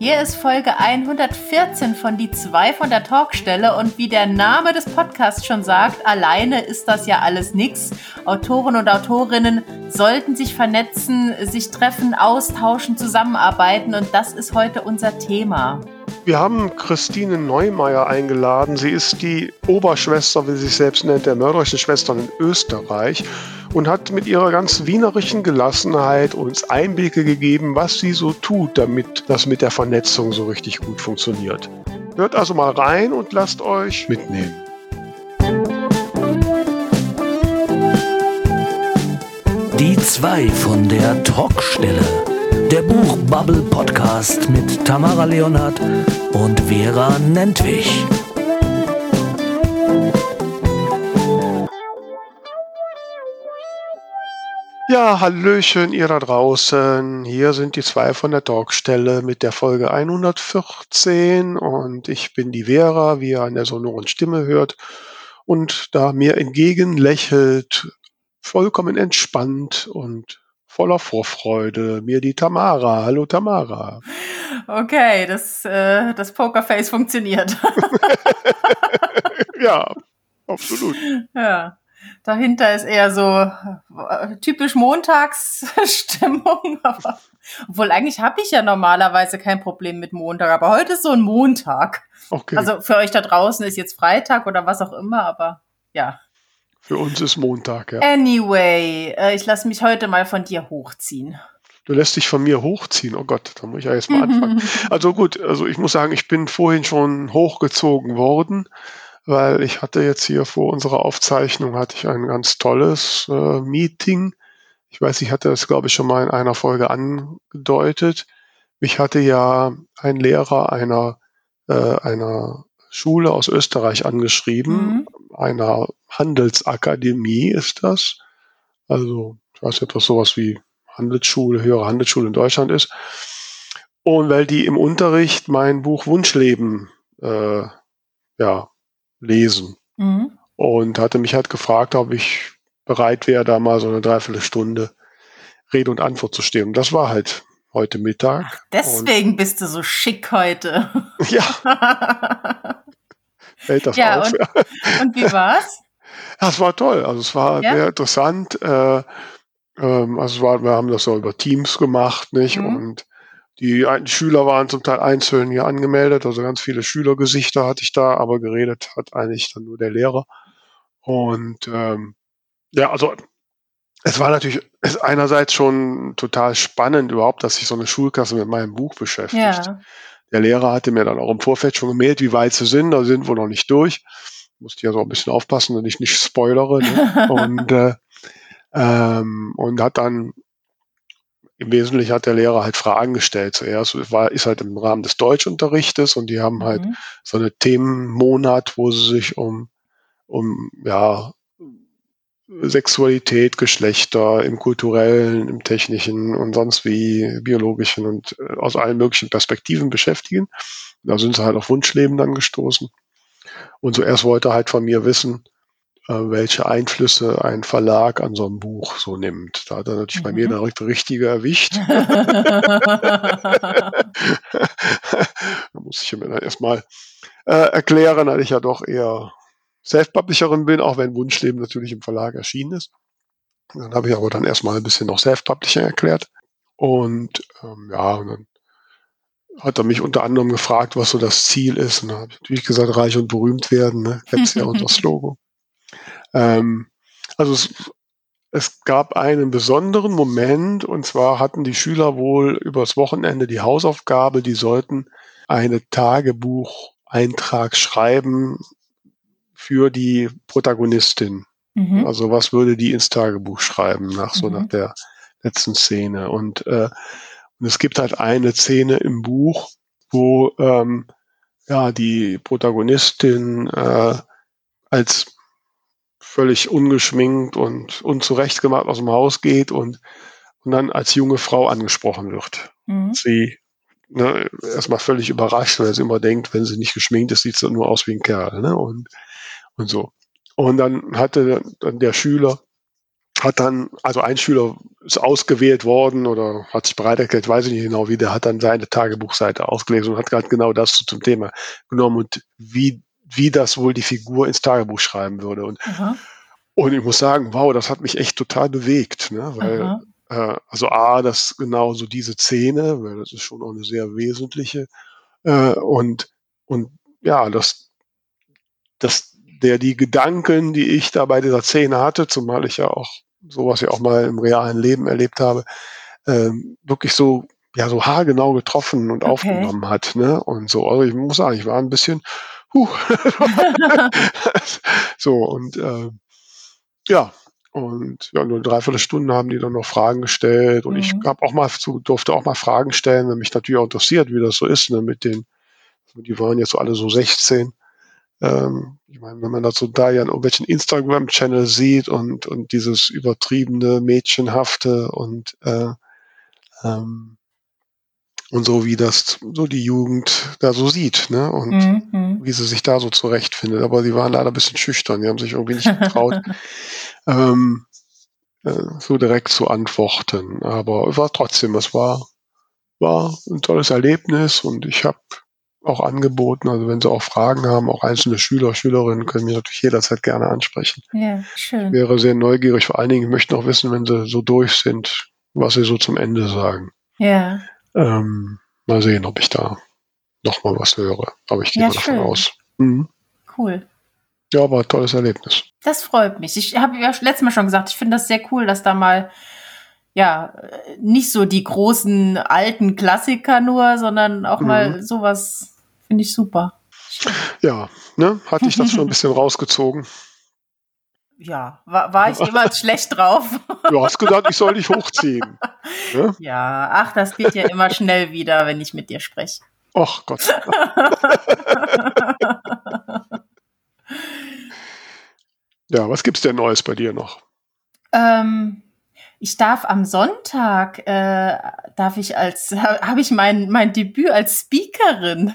Hier ist Folge 114 von Die zwei von der Talkstelle und wie der Name des Podcasts schon sagt, alleine ist das ja alles nix. Autoren und Autorinnen sollten sich vernetzen, sich treffen, austauschen, zusammenarbeiten und das ist heute unser Thema. Wir haben Christine Neumeier eingeladen. Sie ist die Oberschwester, wie sie sich selbst nennt, der mörderischen Schwestern in Österreich und hat mit ihrer ganz wienerischen Gelassenheit uns Einblicke gegeben, was sie so tut, damit das mit der Vernetzung so richtig gut funktioniert. Hört also mal rein und lasst euch mitnehmen. Die zwei von der Talkstelle. Der Buchbubble Podcast mit Tamara Leonhardt und Vera Nentwich. Ja, Hallöchen, ihr da draußen. Hier sind die zwei von der Talkstelle mit der Folge 114 und ich bin die Vera, wie ihr an der sonoren Stimme hört. Und da mir entgegen lächelt, vollkommen entspannt und voller Vorfreude mir die Tamara. Hallo Tamara. Okay, das, äh, das Pokerface funktioniert. ja, absolut. Ja. Dahinter ist eher so äh, typisch Montagsstimmung. obwohl eigentlich habe ich ja normalerweise kein Problem mit Montag, aber heute ist so ein Montag. Okay. Also für euch da draußen ist jetzt Freitag oder was auch immer, aber ja. Für uns ist Montag, ja. Anyway, äh, ich lasse mich heute mal von dir hochziehen. Du lässt dich von mir hochziehen. Oh Gott, da muss ich ja jetzt mal anfangen. also gut, also ich muss sagen, ich bin vorhin schon hochgezogen worden, weil ich hatte jetzt hier vor unserer Aufzeichnung hatte ich ein ganz tolles äh, Meeting. Ich weiß, ich hatte das, glaube ich, schon mal in einer Folge angedeutet. Mich hatte ja ein Lehrer einer, äh, einer Schule aus Österreich angeschrieben, mhm. Einer Handelsakademie ist das. Also, ich weiß nicht, ob das sowas wie Handelsschule, höhere Handelsschule in Deutschland ist. Und weil die im Unterricht mein Buch Wunschleben äh, ja, lesen. Mhm. Und hatte mich halt gefragt, ob ich bereit wäre, da mal so eine Dreiviertelstunde Rede und Antwort zu stehen. Und das war halt heute Mittag. Ach, deswegen und bist du so schick heute. Ja. Fällt das ja, auf. Und, und wie war's? Ja, es war toll. Also es war ja? sehr interessant. Äh, ähm, also war, wir haben das so über Teams gemacht, nicht? Mhm. Und die Schüler waren zum Teil einzeln hier angemeldet, also ganz viele Schülergesichter hatte ich da, aber geredet hat eigentlich dann nur der Lehrer. Und ähm, ja, also es war natürlich einerseits schon total spannend überhaupt, dass sich so eine Schulklasse mit meinem Buch beschäftigt. Ja. Der Lehrer hatte mir dann auch im Vorfeld schon gemeldet, wie weit sie sind, da sind wir noch nicht durch. Musste ja so ein bisschen aufpassen, dass ich nicht spoilere. Ne? und, äh, ähm, und hat dann im Wesentlichen hat der Lehrer halt Fragen gestellt. Zuerst war, ist halt im Rahmen des Deutschunterrichtes und die haben halt mhm. so eine Themenmonat, wo sie sich um, um, ja, Sexualität, Geschlechter im kulturellen, im technischen und sonst wie biologischen und äh, aus allen möglichen Perspektiven beschäftigen. Da sind sie halt auf Wunschleben dann gestoßen. Und zuerst wollte er halt von mir wissen, äh, welche Einflüsse ein Verlag an so einem Buch so nimmt. Da hat er natürlich mhm. bei mir mhm. direkt richtige erwischt. da muss ich mir dann erstmal äh, erklären, dass ich ja doch eher Self-Publisherin bin, auch wenn Wunschleben natürlich im Verlag erschienen ist. Dann habe ich aber dann erstmal ein bisschen noch Self-Publishing erklärt. Und ähm, ja, und dann hat er mich unter anderem gefragt, was so das Ziel ist. Und da habe ich natürlich gesagt, reich und berühmt werden. Ne? Kennst ja unser Slogan. Ähm, also es, es gab einen besonderen Moment und zwar hatten die Schüler wohl übers Wochenende die Hausaufgabe, die sollten eine Tagebucheintrag schreiben für die Protagonistin. Mhm. Also was würde die ins Tagebuch schreiben nach so mhm. nach der letzten Szene und, äh, und es gibt halt eine Szene im Buch, wo ähm, ja die Protagonistin äh, als völlig ungeschminkt und unzurechtgemacht aus dem Haus geht und, und dann als junge Frau angesprochen wird. Mhm. Sie ne, erstmal völlig überrascht, weil sie immer denkt, wenn sie nicht geschminkt ist, sieht sie nur aus wie ein Kerl. Ne? Und, und so. Und dann hatte dann der Schüler hat dann, also ein Schüler ist ausgewählt worden oder hat sich bereit erklärt, weiß ich nicht genau wie, der hat dann seine Tagebuchseite ausgelesen und hat gerade genau das zum Thema genommen und wie, wie das wohl die Figur ins Tagebuch schreiben würde. Und, und ich muss sagen, wow, das hat mich echt total bewegt, ne? weil, äh, also A, das genau so diese Szene, weil das ist schon auch eine sehr wesentliche, äh, und, und ja, das, das, der die Gedanken, die ich da bei dieser Szene hatte, zumal ich ja auch sowas ja auch mal im realen Leben erlebt habe, ähm, wirklich so, ja, so haargenau getroffen und okay. aufgenommen hat. Ne? Und so, also ich muss sagen, ich war ein bisschen, huh. so, und äh, ja, und ja, nur dreiviertel Stunden haben die dann noch Fragen gestellt. Und mhm. ich habe auch mal zu, durfte auch mal Fragen stellen, wenn mich natürlich auch interessiert, wie das so ist, ne, mit den, die waren jetzt so alle so 16. Ähm, ich meine, wenn man das so da ja in irgendwelchen Instagram-Channel sieht und, und dieses übertriebene, mädchenhafte und, äh, ähm, und so wie das so die Jugend da so sieht, ne? Und mhm. mhm. wie sie sich da so zurechtfindet. Aber die waren leider ein bisschen schüchtern, die haben sich irgendwie nicht getraut, ähm, äh, so direkt zu antworten. Aber es war trotzdem, es war, war ein tolles Erlebnis und ich habe auch angeboten. Also wenn Sie auch Fragen haben, auch einzelne Schüler, Schülerinnen können mich natürlich jederzeit gerne ansprechen. Ja, schön. Ich wäre sehr neugierig. Vor allen Dingen, ich möchte auch wissen, wenn Sie so durch sind, was Sie so zum Ende sagen. Ja. Ähm, mal sehen, ob ich da noch mal was höre. Aber ich gehe ja, mal davon schön. aus. Mhm. Cool. Ja, aber tolles Erlebnis. Das freut mich. Ich habe ja letztes Mal schon gesagt, ich finde das sehr cool, dass da mal ja, nicht so die großen alten Klassiker nur, sondern auch mhm. mal sowas finde ich super. Ja, ne, hatte ich das schon ein bisschen rausgezogen. Ja, war, war ich jemals schlecht drauf? Du hast gesagt, ich soll dich hochziehen. Ne? Ja, ach, das geht ja immer schnell wieder, wenn ich mit dir spreche. Ach Gott. ja, was gibt's denn Neues bei dir noch? Ähm, ich darf am Sonntag, äh, darf ich als, habe ich mein, mein Debüt als Speakerin.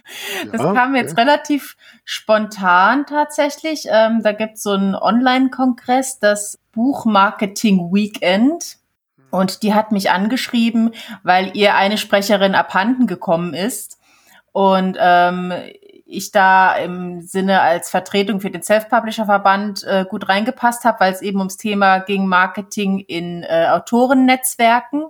Das ja, kam jetzt okay. relativ spontan tatsächlich. Ähm, da gibt's so einen Online-Kongress, das Buchmarketing Weekend. Und die hat mich angeschrieben, weil ihr eine Sprecherin abhanden gekommen ist. Und ähm, ich da im Sinne als Vertretung für den Self-Publisher-Verband äh, gut reingepasst habe, weil es eben ums Thema ging Marketing in äh, Autorennetzwerken.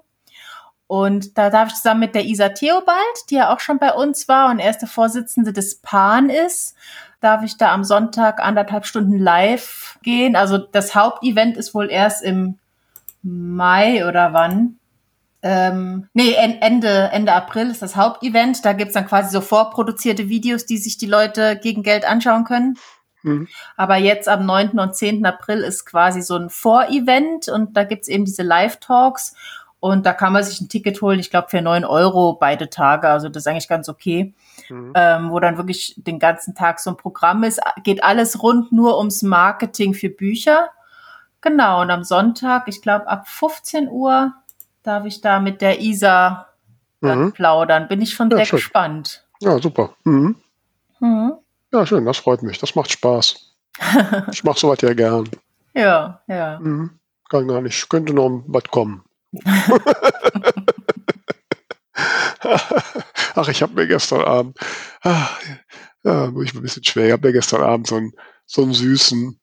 Und da darf ich zusammen mit der Isa Theobald, die ja auch schon bei uns war und erste Vorsitzende des PAN ist, darf ich da am Sonntag anderthalb Stunden live gehen. Also das Hauptevent ist wohl erst im Mai oder wann? Ähm, nee, Ende, Ende April ist das Hauptevent. Da gibt's dann quasi so vorproduzierte Videos, die sich die Leute gegen Geld anschauen können. Mhm. Aber jetzt am 9. und 10. April ist quasi so ein Vorevent und da gibt's eben diese Live-Talks und da kann man sich ein Ticket holen, ich glaube für neun Euro beide Tage, also das ist eigentlich ganz okay. Mhm. Ähm, wo dann wirklich den ganzen Tag so ein Programm ist. Geht alles rund nur ums Marketing für Bücher. Genau, und am Sonntag, ich glaube ab 15 Uhr darf ich da mit der Isa mhm. plaudern. Bin ich schon ja, sehr schön. gespannt. Ja, super. Mhm. Mhm. Ja, schön, das freut mich. Das macht Spaß. ich mache sowas ja gern. Ja, ja. Mhm. Kann gar nicht. Könnte noch was kommen. Ach, ich habe mir gestern Abend, ach, ja, ich ein bisschen schwer, ich habe mir gestern Abend so einen, so einen süßen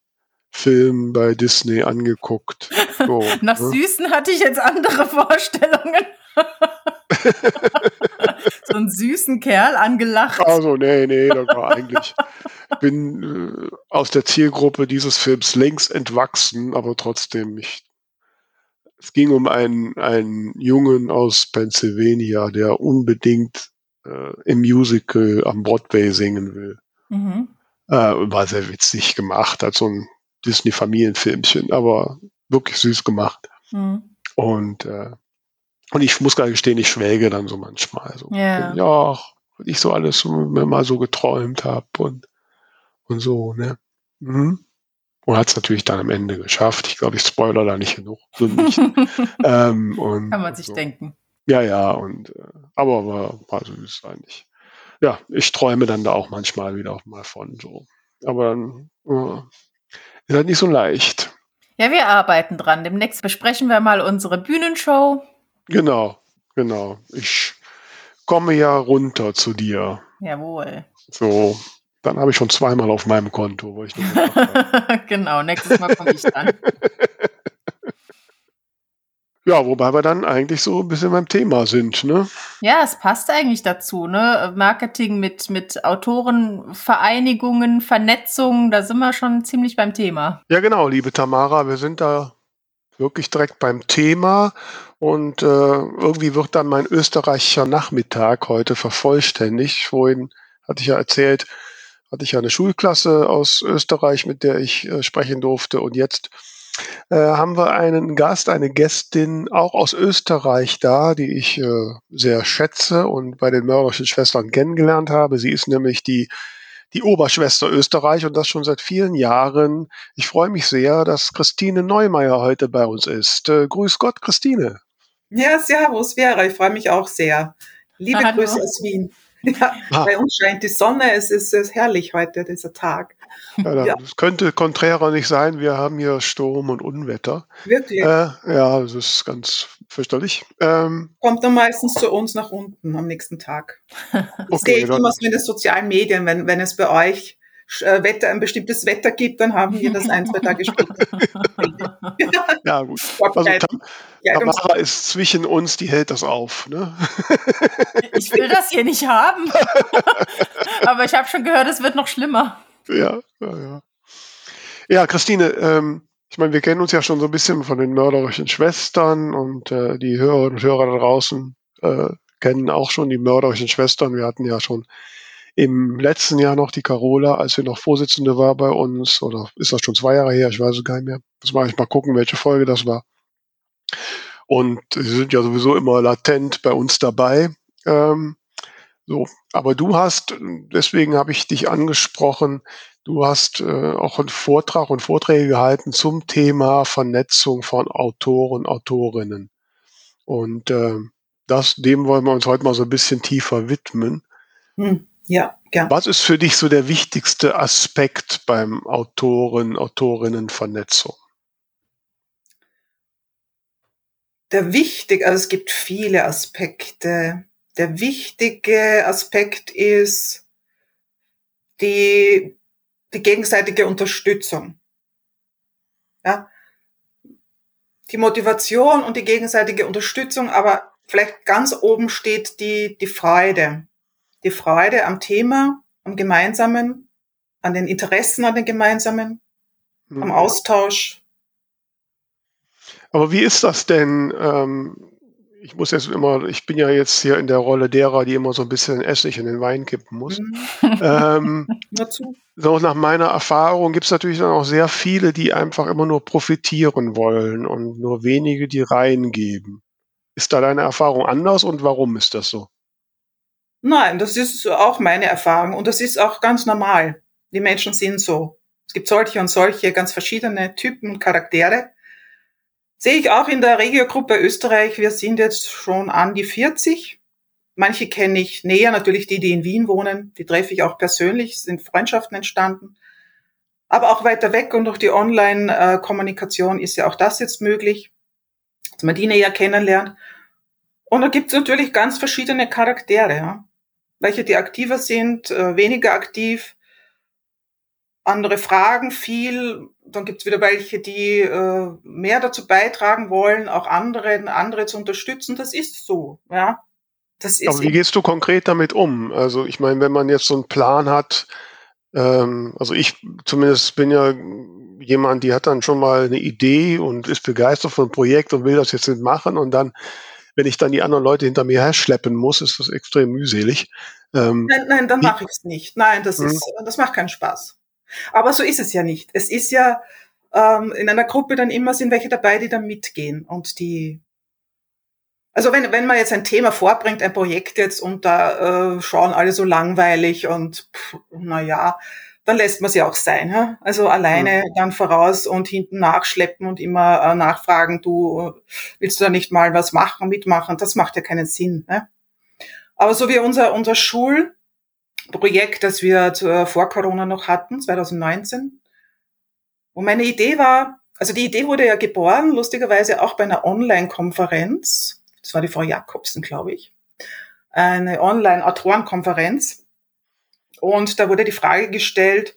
Film bei Disney angeguckt. So, Nach ne? Süßen hatte ich jetzt andere Vorstellungen. so einen süßen Kerl angelacht. Also, nee, nee, das war eigentlich. bin äh, aus der Zielgruppe dieses Films längst entwachsen, aber trotzdem, ich, es ging um einen, einen Jungen aus Pennsylvania, der unbedingt äh, im Musical am Broadway singen will. Mhm. Äh, war sehr witzig gemacht, hat so ein Disney-Familienfilmchen, aber wirklich süß gemacht. Mhm. Und, äh, und ich muss gar gestehen, ich schwelge dann so manchmal. So, yeah. Ja, ich so alles mir mal so geträumt habe und, und so, ne? Mhm. Und hat es natürlich dann am Ende geschafft. Ich glaube, ich spoiler da nicht genug. So nicht. ähm, und, Kann man sich so. denken. Ja, ja, und äh, aber war, war süß eigentlich. Ja, ich träume dann da auch manchmal wieder auch mal von so. Aber dann äh, ist halt nicht so leicht. Ja, wir arbeiten dran. Demnächst besprechen wir mal unsere Bühnenshow. Genau, genau. Ich komme ja runter zu dir. Jawohl. So, dann habe ich schon zweimal auf meinem Konto, wo ich Genau, nächstes Mal komme ich dann. Ja, wobei wir dann eigentlich so ein bisschen beim Thema sind, ne? Ja, es passt eigentlich dazu, ne? Marketing mit, mit Autorenvereinigungen, Vernetzungen, da sind wir schon ziemlich beim Thema. Ja, genau, liebe Tamara, wir sind da wirklich direkt beim Thema und äh, irgendwie wird dann mein österreichischer Nachmittag heute vervollständigt. Vorhin hatte ich ja erzählt, hatte ich ja eine Schulklasse aus Österreich, mit der ich äh, sprechen durfte und jetzt äh, haben wir einen Gast, eine Gästin auch aus Österreich da, die ich äh, sehr schätze und bei den mörderischen Schwestern kennengelernt habe. Sie ist nämlich die die Oberschwester Österreich und das schon seit vielen Jahren. Ich freue mich sehr, dass Christine Neumeier heute bei uns ist. Äh, grüß Gott, Christine. Ja, servus, Vera. Ich freue mich auch sehr. Liebe Hallo. Grüße aus Wien. Ja, ah. Bei uns scheint die Sonne. Es ist, es ist herrlich heute, dieser Tag. Ja, ja. Das könnte konträrer nicht sein. Wir haben hier Sturm und Unwetter. Wirklich? Äh, ja, das ist ganz fürchterlich. Ähm, Kommt dann meistens zu uns nach unten am nächsten Tag. Das okay, sehe ich immer so in den sozialen Medien, wenn, wenn es bei euch äh, Wetter, ein bestimmtes Wetter gibt, dann haben wir das ein, zwei Tage später. ja, gut. Also, Tam Tamara ist zwischen uns, die hält das auf. Ne? ich will das hier nicht haben. Aber ich habe schon gehört, es wird noch schlimmer. Ja, ja, ja. Ja, Christine, ähm, ich meine, wir kennen uns ja schon so ein bisschen von den mörderischen Schwestern und äh, die Hörerinnen und Hörer da draußen äh, kennen auch schon die mörderischen Schwestern. Wir hatten ja schon im letzten Jahr noch die Carola, als sie noch Vorsitzende war bei uns, oder ist das schon zwei Jahre her? Ich weiß es gar nicht mehr. Muss mal ich mal gucken, welche Folge das war. Und sie sind ja sowieso immer latent bei uns dabei. Ähm, so, aber du hast, deswegen habe ich dich angesprochen, du hast äh, auch einen Vortrag und Vorträge gehalten zum Thema Vernetzung von Autoren, Autorinnen. Und äh, das, dem wollen wir uns heute mal so ein bisschen tiefer widmen. Hm. Ja, gern. Was ist für dich so der wichtigste Aspekt beim Autoren, Autorinnenvernetzung? Der wichtige, also es gibt viele Aspekte. Der wichtige Aspekt ist die, die gegenseitige Unterstützung. Ja, die Motivation und die gegenseitige Unterstützung, aber vielleicht ganz oben steht die, die Freude die Freude am Thema, am Gemeinsamen, an den Interessen an den Gemeinsamen, mhm. am Austausch. Aber wie ist das denn? Ähm, ich muss jetzt immer, ich bin ja jetzt hier in der Rolle derer, die immer so ein bisschen Essig in den Wein kippen muss. Mhm. Ähm, so nach meiner Erfahrung gibt es natürlich dann auch sehr viele, die einfach immer nur profitieren wollen und nur wenige, die reingeben. Ist da deine Erfahrung anders und warum ist das so? Nein, das ist auch meine Erfahrung und das ist auch ganz normal. Die Menschen sind so. Es gibt solche und solche ganz verschiedene Typen und Charaktere. Sehe ich auch in der Regiogruppe Österreich. Wir sind jetzt schon an die 40. Manche kenne ich näher, natürlich die, die in Wien wohnen. Die treffe ich auch persönlich, sind Freundschaften entstanden. Aber auch weiter weg und durch die Online-Kommunikation ist ja auch das jetzt möglich, dass man die näher kennenlernt. Und da gibt es natürlich ganz verschiedene Charaktere. Ja welche die aktiver sind, äh, weniger aktiv. Andere fragen viel, dann gibt es wieder welche, die äh, mehr dazu beitragen wollen, auch andere, andere zu unterstützen. Das ist so, ja. Das ist Aber wie gehst du konkret damit um? Also ich meine, wenn man jetzt so einen Plan hat, ähm, also ich zumindest bin ja jemand, die hat dann schon mal eine Idee und ist begeistert von einem Projekt und will das jetzt nicht machen und dann wenn ich dann die anderen Leute hinter mir her schleppen muss, ist das extrem mühselig. Ähm, nein, nein, dann mache ich es nicht. Nein, das, ist, hm? das macht keinen Spaß. Aber so ist es ja nicht. Es ist ja ähm, in einer Gruppe dann immer sind welche dabei, die dann mitgehen und die also wenn, wenn man jetzt ein Thema vorbringt, ein Projekt jetzt und da äh, schauen alle so langweilig und na ja, dann lässt man sie auch sein. Ja? Also alleine mhm. dann voraus und hinten nachschleppen und immer äh, nachfragen, du willst du da nicht mal was machen, mitmachen, das macht ja keinen Sinn. Ne? Aber so wie unser, unser Schulprojekt, das wir vor Corona noch hatten, 2019, wo meine Idee war, also die Idee wurde ja geboren, lustigerweise auch bei einer Online-Konferenz. Das war die Frau Jakobsen, glaube ich. Eine Online-Autorenkonferenz. Und da wurde die Frage gestellt,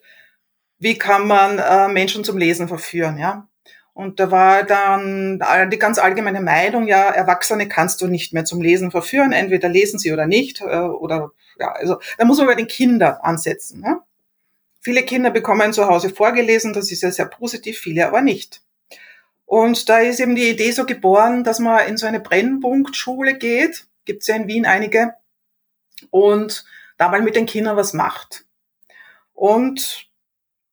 wie kann man äh, Menschen zum Lesen verführen, ja? Und da war dann die ganz allgemeine Meinung, ja, Erwachsene kannst du nicht mehr zum Lesen verführen, entweder lesen sie oder nicht, äh, oder ja, also da muss man bei den Kindern ansetzen. Ne? Viele Kinder bekommen zu Hause vorgelesen, das ist ja sehr positiv, viele aber nicht. Und da ist eben die Idee so geboren, dass man in so eine Brennpunktschule geht, gibt's ja in Wien einige, und da mal mit den Kindern was macht. Und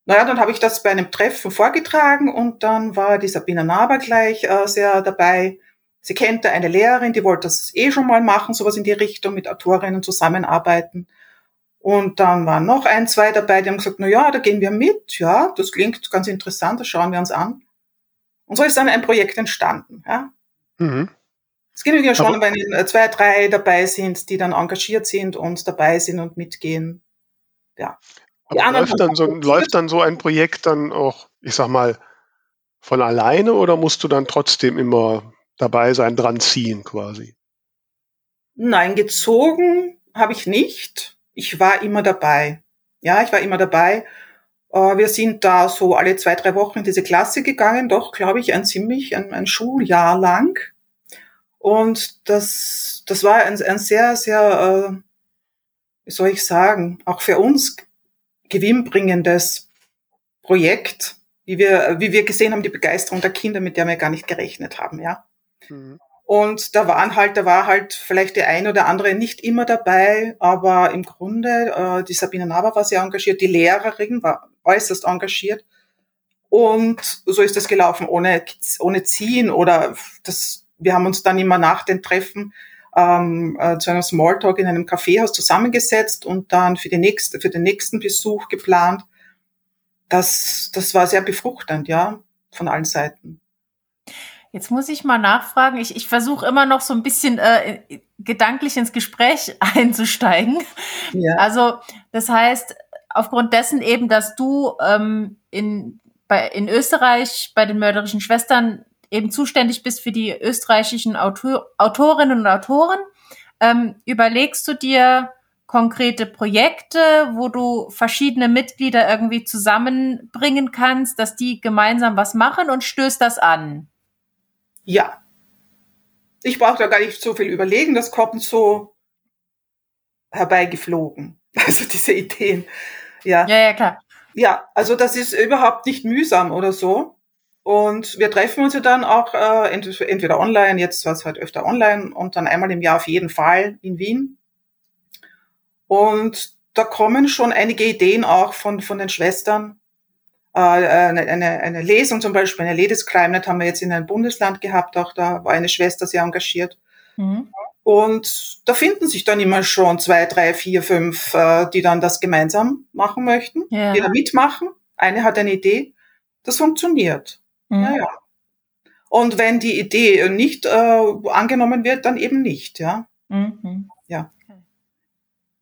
naja, dann habe ich das bei einem Treffen vorgetragen und dann war die Sabina Naber gleich äh, sehr dabei. Sie kennt da eine Lehrerin, die wollte das eh schon mal machen, sowas in die Richtung mit Autorinnen zusammenarbeiten. Und dann waren noch ein, zwei dabei, die haben gesagt, na ja, da gehen wir mit, ja, das klingt ganz interessant, das schauen wir uns an. Und so ist dann ein Projekt entstanden, ja. Mhm. Es genügt ja schon, Aber wenn äh, zwei, drei dabei sind, die dann engagiert sind und dabei sind und mitgehen. Ja. Aber läuft dann, so, läuft dann so ein Projekt dann auch, ich sag mal, von alleine oder musst du dann trotzdem immer dabei sein, dran ziehen quasi? Nein, gezogen habe ich nicht. Ich war immer dabei. Ja, ich war immer dabei. Äh, wir sind da so alle zwei, drei Wochen in diese Klasse gegangen, doch, glaube ich, ein ziemlich, ein, ein Schuljahr lang. Und das, das war ein, ein sehr, sehr, äh, wie soll ich sagen, auch für uns gewinnbringendes Projekt, wie wir, wie wir gesehen haben, die Begeisterung der Kinder, mit der wir gar nicht gerechnet haben, ja. Mhm. Und da waren halt, da war halt vielleicht der ein oder andere nicht immer dabei, aber im Grunde, äh, die Sabine Naber war sehr engagiert, die Lehrerin war äußerst engagiert. Und so ist das gelaufen, ohne, ohne Ziehen oder das, wir haben uns dann immer nach den Treffen ähm, äh, zu einem Smalltalk in einem Kaffeehaus zusammengesetzt und dann für, die nächste, für den nächsten Besuch geplant. Das, das war sehr befruchtend, ja, von allen Seiten. Jetzt muss ich mal nachfragen. Ich, ich versuche immer noch so ein bisschen äh, gedanklich ins Gespräch einzusteigen. Ja. Also das heißt, aufgrund dessen eben, dass du ähm, in, bei, in Österreich bei den mörderischen Schwestern eben zuständig bist für die österreichischen Autor Autorinnen und Autoren, ähm, überlegst du dir konkrete Projekte, wo du verschiedene Mitglieder irgendwie zusammenbringen kannst, dass die gemeinsam was machen und stößt das an? Ja. Ich brauche da gar nicht so viel überlegen, das kommt so herbeigeflogen. Also diese Ideen. Ja. Ja, ja, klar. Ja, also das ist überhaupt nicht mühsam oder so. Und wir treffen uns ja dann auch äh, entweder online, jetzt war es halt öfter online und dann einmal im Jahr auf jeden Fall in Wien. Und da kommen schon einige Ideen auch von, von den Schwestern. Äh, eine, eine, eine Lesung zum Beispiel, eine Ladies Climate haben wir jetzt in einem Bundesland gehabt, auch da war eine Schwester sehr engagiert. Mhm. Und da finden sich dann immer schon zwei, drei, vier, fünf, äh, die dann das gemeinsam machen möchten, ja. die da mitmachen. Eine hat eine Idee. Das funktioniert. Mhm. Ja, ja. Und wenn die Idee nicht äh, angenommen wird, dann eben nicht, ja. Mhm. Ja.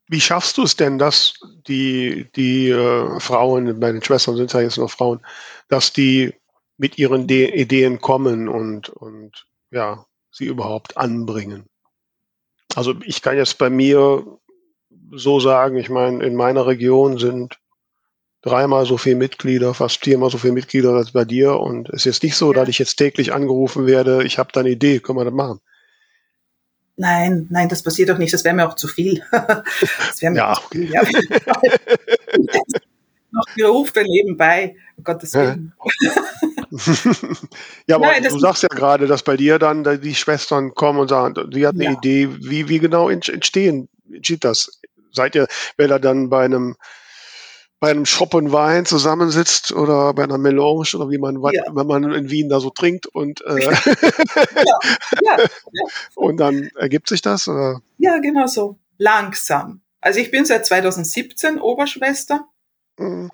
Wie schaffst du es denn, dass die, die äh, Frauen, bei den Schwestern sind ja jetzt nur Frauen, dass die mit ihren De Ideen kommen und, und ja, sie überhaupt anbringen? Also ich kann jetzt bei mir so sagen, ich meine, in meiner Region sind dreimal so viele Mitglieder, fast viermal so viele Mitglieder als bei dir. Und es ist jetzt nicht so, dass ich jetzt täglich angerufen werde, ich habe da eine Idee, können wir das machen? Nein, nein, das passiert doch nicht. Das wäre mir auch zu viel. das wäre mir ja, okay. viel. Ja. Noch Berufe nebenbei, um Gottes Willen. ja, aber Nein, du sagst ja gerade, dass bei dir dann die Schwestern kommen und sagen, sie hat eine ja. Idee, wie, wie genau entstehen, entsteht das? Seid ihr, wenn er dann bei einem bei einem Shop und Wein zusammensitzt oder bei einer Melange oder wie man, ja. wenn man in Wien da so trinkt und, äh, ja. Ja. und dann ergibt sich das? Oder? Ja, genau so. Langsam. Also ich bin seit 2017 Oberschwester. Mhm.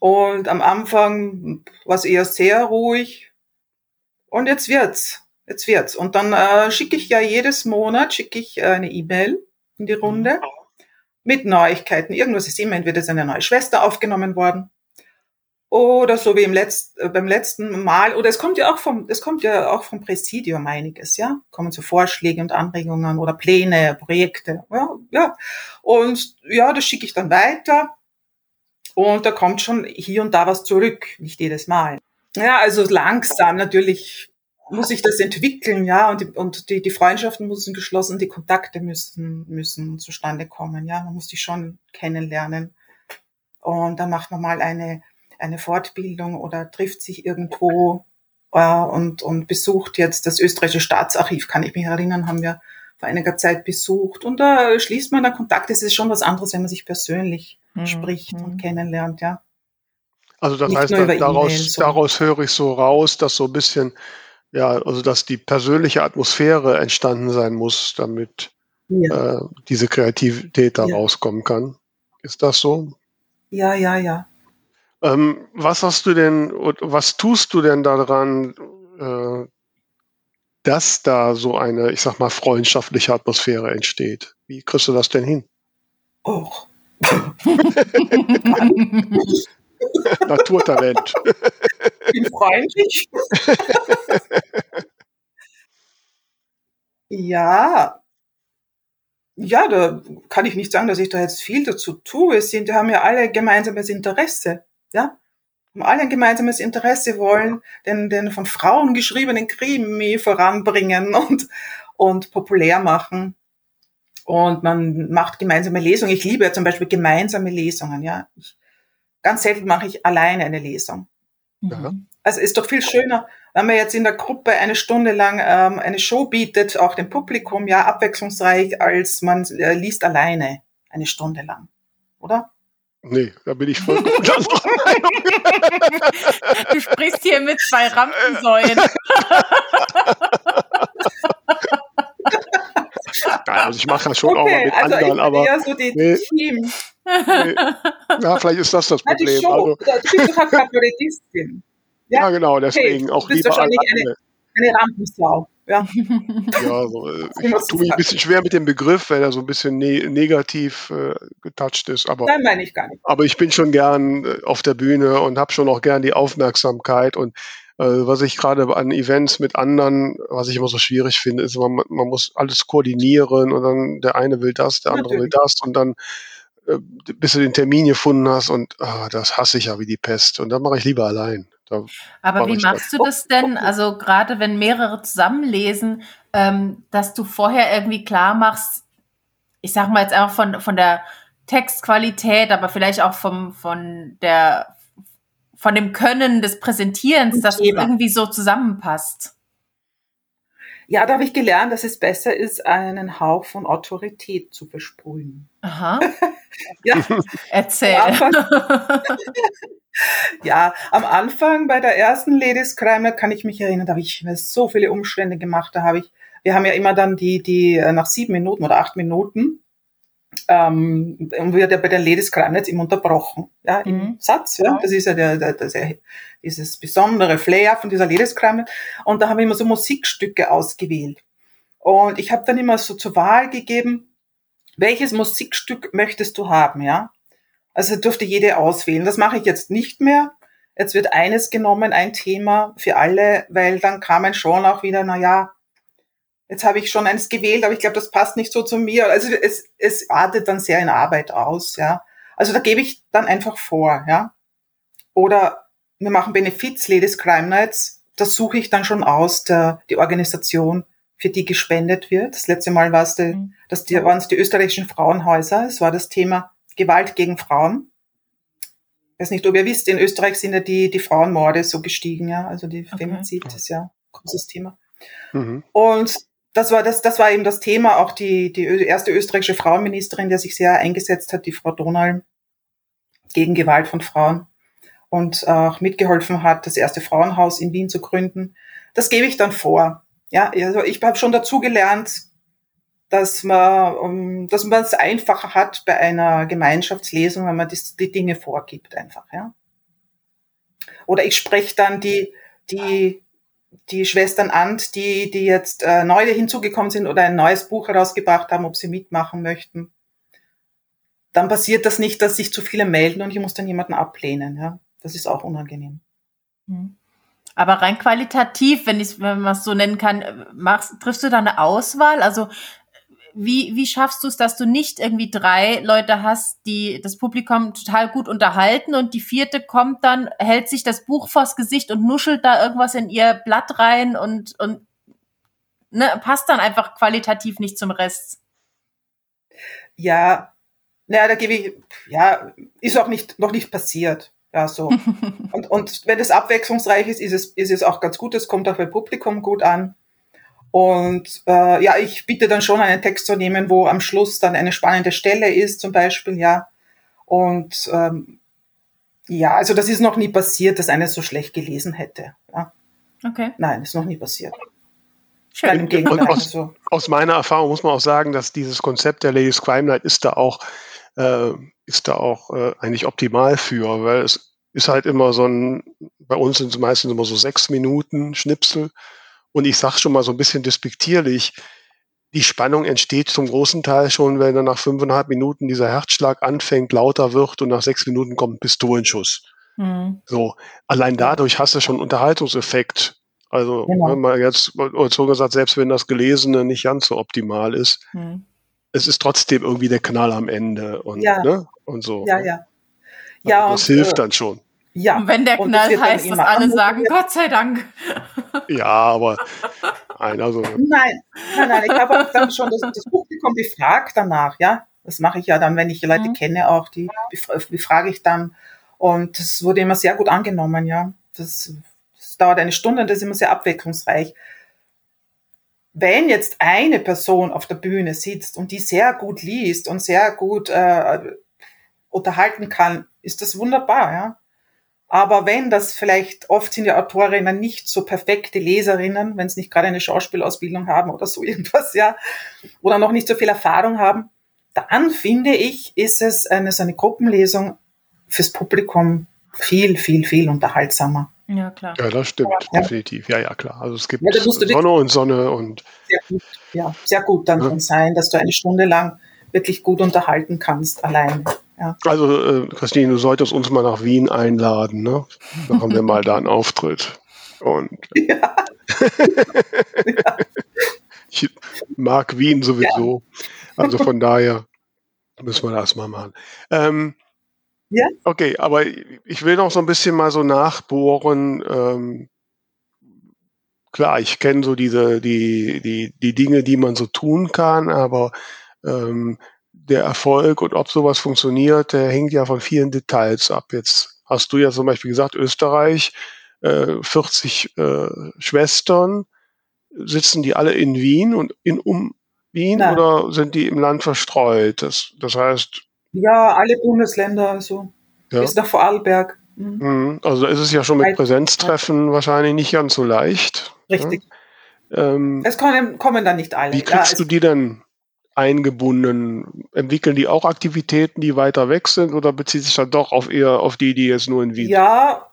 Und am Anfang war es eher sehr ruhig. Und jetzt wird's. Jetzt wird's. Und dann äh, schicke ich ja jedes Monat schicke ich eine E-Mail in die Runde. Mit Neuigkeiten. Irgendwas ist immer, entweder ist eine neue Schwester aufgenommen worden oder so wie im Letz-, äh, beim letzten Mal, oder es kommt ja auch vom, es kommt ja auch vom Präsidium einiges, ja, kommen so Vorschläge und Anregungen oder Pläne, Projekte, ja, ja. Und ja, das schicke ich dann weiter und da kommt schon hier und da was zurück, nicht jedes Mal. Ja, also langsam natürlich muss sich das entwickeln, ja, und die, und die, die Freundschaften müssen geschlossen, die Kontakte müssen, müssen zustande kommen, ja, man muss die schon kennenlernen. Und dann macht man mal eine, eine Fortbildung oder trifft sich irgendwo äh, und, und besucht jetzt das österreichische Staatsarchiv, kann ich mich erinnern, haben wir vor einiger Zeit besucht. Und da schließt man dann Kontakt. Es ist schon was anderes, wenn man sich persönlich mhm. spricht und mhm. kennenlernt, ja. Also das Nicht heißt, daraus, so. daraus höre ich so raus, dass so ein bisschen, ja, also dass die persönliche Atmosphäre entstanden sein muss, damit ja. äh, diese Kreativität da ja. rauskommen kann. Ist das so? Ja, ja, ja. Ähm, was hast du denn, was tust du denn daran, äh, dass da so eine, ich sag mal, freundschaftliche Atmosphäre entsteht? Wie kriegst du das denn hin? Och. Naturtalent. Ich bin freundlich. ja. Ja, da kann ich nicht sagen, dass ich da jetzt viel dazu tue. Wir sind, wir haben ja alle gemeinsames Interesse ja, haben alle ein gemeinsames Interesse wollen, den, den von Frauen geschriebenen Krimi voranbringen und, und populär machen. Und man macht gemeinsame Lesungen. Ich liebe ja zum Beispiel gemeinsame Lesungen, ja. Ich, ganz selten mache ich alleine eine Lesung. Ja. Also ist doch viel schöner, wenn man jetzt in der Gruppe eine Stunde lang ähm, eine Show bietet, auch dem Publikum, ja, abwechslungsreich, als man äh, liest alleine eine Stunde lang, oder? Nee, da bin ich vollkommen anderer Meinung. Du sprichst hier mit zwei Rampensäulen. Also ich mache das schon okay, auch mal mit also anderen, aber. Ja, so die nee, Team. Nee. Ja, vielleicht ist das das Problem. Ja, also, doch halt Kabarettistin. Ja? ja, genau, deswegen okay, auch lieber. Eine, eine Rampensau. Ja, ja so, äh, ich tue mich ein bisschen schwer mit dem Begriff, weil er so ein bisschen ne negativ äh, getoucht ist. Aber, Nein, meine ich gar nicht. Aber ich bin schon gern äh, auf der Bühne und habe schon auch gern die Aufmerksamkeit. Und äh, was ich gerade an Events mit anderen, was ich immer so schwierig finde, ist, man, man muss alles koordinieren und dann der eine will das, der andere Natürlich. will das und dann bis du den Termin gefunden hast und ah, das hasse ich ja wie die Pest. Und dann mache ich lieber allein. Da Aber wie machst das. du das denn? Also gerade wenn mehrere zusammenlesen, ähm, dass du vorher irgendwie klar machst, ich sag mal jetzt einfach von, von der Textqualität, aber vielleicht auch vom, von der, von dem Können des Präsentierens, dass es irgendwie so zusammenpasst. Ja, da habe ich gelernt, dass es besser ist, einen Hauch von Autorität zu versprühen. Aha. ja. Erzähl. ja, am Anfang bei der ersten Ladies Crime kann ich mich erinnern, da habe ich so viele Umstände gemacht. Da habe ich, wir haben ja immer dann die, die äh, nach sieben Minuten oder acht Minuten ähm, und wird ja bei der Ladies Crime jetzt immer unterbrochen, ja, im mhm. Satz, ja. Das ist ja der, der, der, der, dieses besondere Flair von dieser Ladies Crime. Und da haben wir immer so Musikstücke ausgewählt. Und ich habe dann immer so zur Wahl gegeben, welches Musikstück möchtest du haben, ja? Also durfte jede auswählen. Das mache ich jetzt nicht mehr. Jetzt wird eines genommen, ein Thema für alle, weil dann kamen schon auch wieder, na ja, jetzt habe ich schon eins gewählt, aber ich glaube, das passt nicht so zu mir. Also es, es artet dann sehr in Arbeit aus, ja. Also da gebe ich dann einfach vor, ja. Oder wir machen Benefiz Ladies Crime Nights. Das suche ich dann schon aus, der, die Organisation, für die gespendet wird. Das letzte Mal war es die, mhm. das die, waren es die österreichischen Frauenhäuser. Es war das Thema Gewalt gegen Frauen. Ich weiß nicht, ob ihr wisst, in Österreich sind ja die, die Frauenmorde so gestiegen, ja. Also die okay. Femizid ist ja ein großes Thema. Mhm. Und das war das, das war eben das Thema. Auch die, die erste österreichische Frauenministerin, der sich sehr eingesetzt hat, die Frau Donal, gegen Gewalt von Frauen und auch mitgeholfen hat, das erste Frauenhaus in Wien zu gründen. Das gebe ich dann vor. Ja, also ich habe schon dazu gelernt, dass man, um, dass man es einfacher hat bei einer Gemeinschaftslesung, wenn man die, die Dinge vorgibt einfach, ja. Oder ich spreche dann die, die, die Schwestern an, die, die jetzt äh, neu hinzugekommen sind oder ein neues Buch herausgebracht haben, ob sie mitmachen möchten. Dann passiert das nicht, dass sich zu viele melden und ich muss dann jemanden ablehnen, ja. Das ist auch unangenehm. Mhm. Aber rein qualitativ, wenn, wenn man es so nennen kann, machst, triffst du da eine Auswahl? Also wie, wie schaffst du es, dass du nicht irgendwie drei Leute hast, die das Publikum total gut unterhalten und die vierte kommt dann, hält sich das Buch vors Gesicht und nuschelt da irgendwas in ihr Blatt rein und, und ne, passt dann einfach qualitativ nicht zum Rest? Ja, naja, da gebe ich, ja, ist auch nicht, noch nicht passiert. Ja, so. und, und wenn es abwechslungsreich ist, ist es, ist es auch ganz gut. Es kommt auch beim Publikum gut an. Und äh, ja, ich bitte dann schon einen Text zu nehmen, wo am Schluss dann eine spannende Stelle ist, zum Beispiel, ja. Und ähm, ja, also das ist noch nie passiert, dass einer so schlecht gelesen hätte. Ja. Okay. Nein, ist noch nie passiert. Schön. Und aus, also. aus, meiner Erfahrung muss man auch sagen, dass dieses Konzept der Ladies Crime Night ist da auch, äh, ist da auch äh, eigentlich optimal für, weil es ist halt immer so ein, bei uns sind es meistens immer so sechs Minuten Schnipsel und ich sage schon mal so ein bisschen despektierlich, die Spannung entsteht zum großen Teil schon, wenn dann nach fünfeinhalb Minuten dieser Herzschlag anfängt, lauter wird und nach sechs Minuten kommt ein Pistolenschuss. Mhm. So, allein dadurch hast du schon Unterhaltungseffekt. Also, genau. man jetzt, so gesagt, selbst wenn das Gelesene nicht ganz so optimal ist, mhm. es ist trotzdem irgendwie der Knall am Ende und, ja. ne? und so. Ja, ne? ja. Ja, das und, hilft äh, dann schon. Ja. Und wenn der Knall heißt, dass alle sagen, Gott sei Dank. Ja, aber nein, also. Nein, nein, nein, ich habe auch dann schon das, das Publikum befragt danach, ja. Das mache ich ja dann, wenn ich Leute mhm. kenne, auch die befrage ich dann. Und das wurde immer sehr gut angenommen, ja. Das, das dauert eine Stunde und das ist immer sehr abwechslungsreich. Wenn jetzt eine Person auf der Bühne sitzt und die sehr gut liest und sehr gut äh, unterhalten kann, ist das wunderbar, ja. Aber wenn das vielleicht, oft sind ja Autorinnen nicht so perfekte Leserinnen, wenn sie nicht gerade eine Schauspielausbildung haben oder so irgendwas, ja, oder noch nicht so viel Erfahrung haben, dann finde ich, ist es eine, so eine Gruppenlesung fürs Publikum viel, viel, viel unterhaltsamer. Ja, klar. Ja, das stimmt, ja. definitiv. Ja, ja, klar. Also es gibt ja, Sonne und Sonne und. Sehr gut, ja, sehr gut dann ja. sein, dass du eine Stunde lang wirklich gut unterhalten kannst, allein. Ja. Also, äh, Christine, du solltest uns mal nach Wien einladen, ne? Haben wir mal da einen Auftritt. Und ja. ja. ich mag Wien sowieso. Also von daher müssen wir das mal machen. Ähm, ja. Okay, aber ich will noch so ein bisschen mal so nachbohren. Ähm, klar, ich kenne so diese, die, die, die Dinge, die man so tun kann, aber ähm, der Erfolg und ob sowas funktioniert, der hängt ja von vielen Details ab. Jetzt hast du ja zum Beispiel gesagt, Österreich, äh, 40 äh, Schwestern, sitzen die alle in Wien und in um Wien Nein. oder sind die im Land verstreut? Das, das heißt. Ja, alle Bundesländer, also ja. bis nach Vorarlberg. Mhm. mhm. Also ist es ja schon mit Präsenztreffen ja. wahrscheinlich nicht ganz so leicht. Richtig. Ja? Ähm, es kommen, kommen dann nicht alle. Wie kriegst du die denn eingebunden? Entwickeln die auch Aktivitäten, die weiter weg sind oder bezieht sich dann doch auf eher auf die, die jetzt nur in Wien Ja,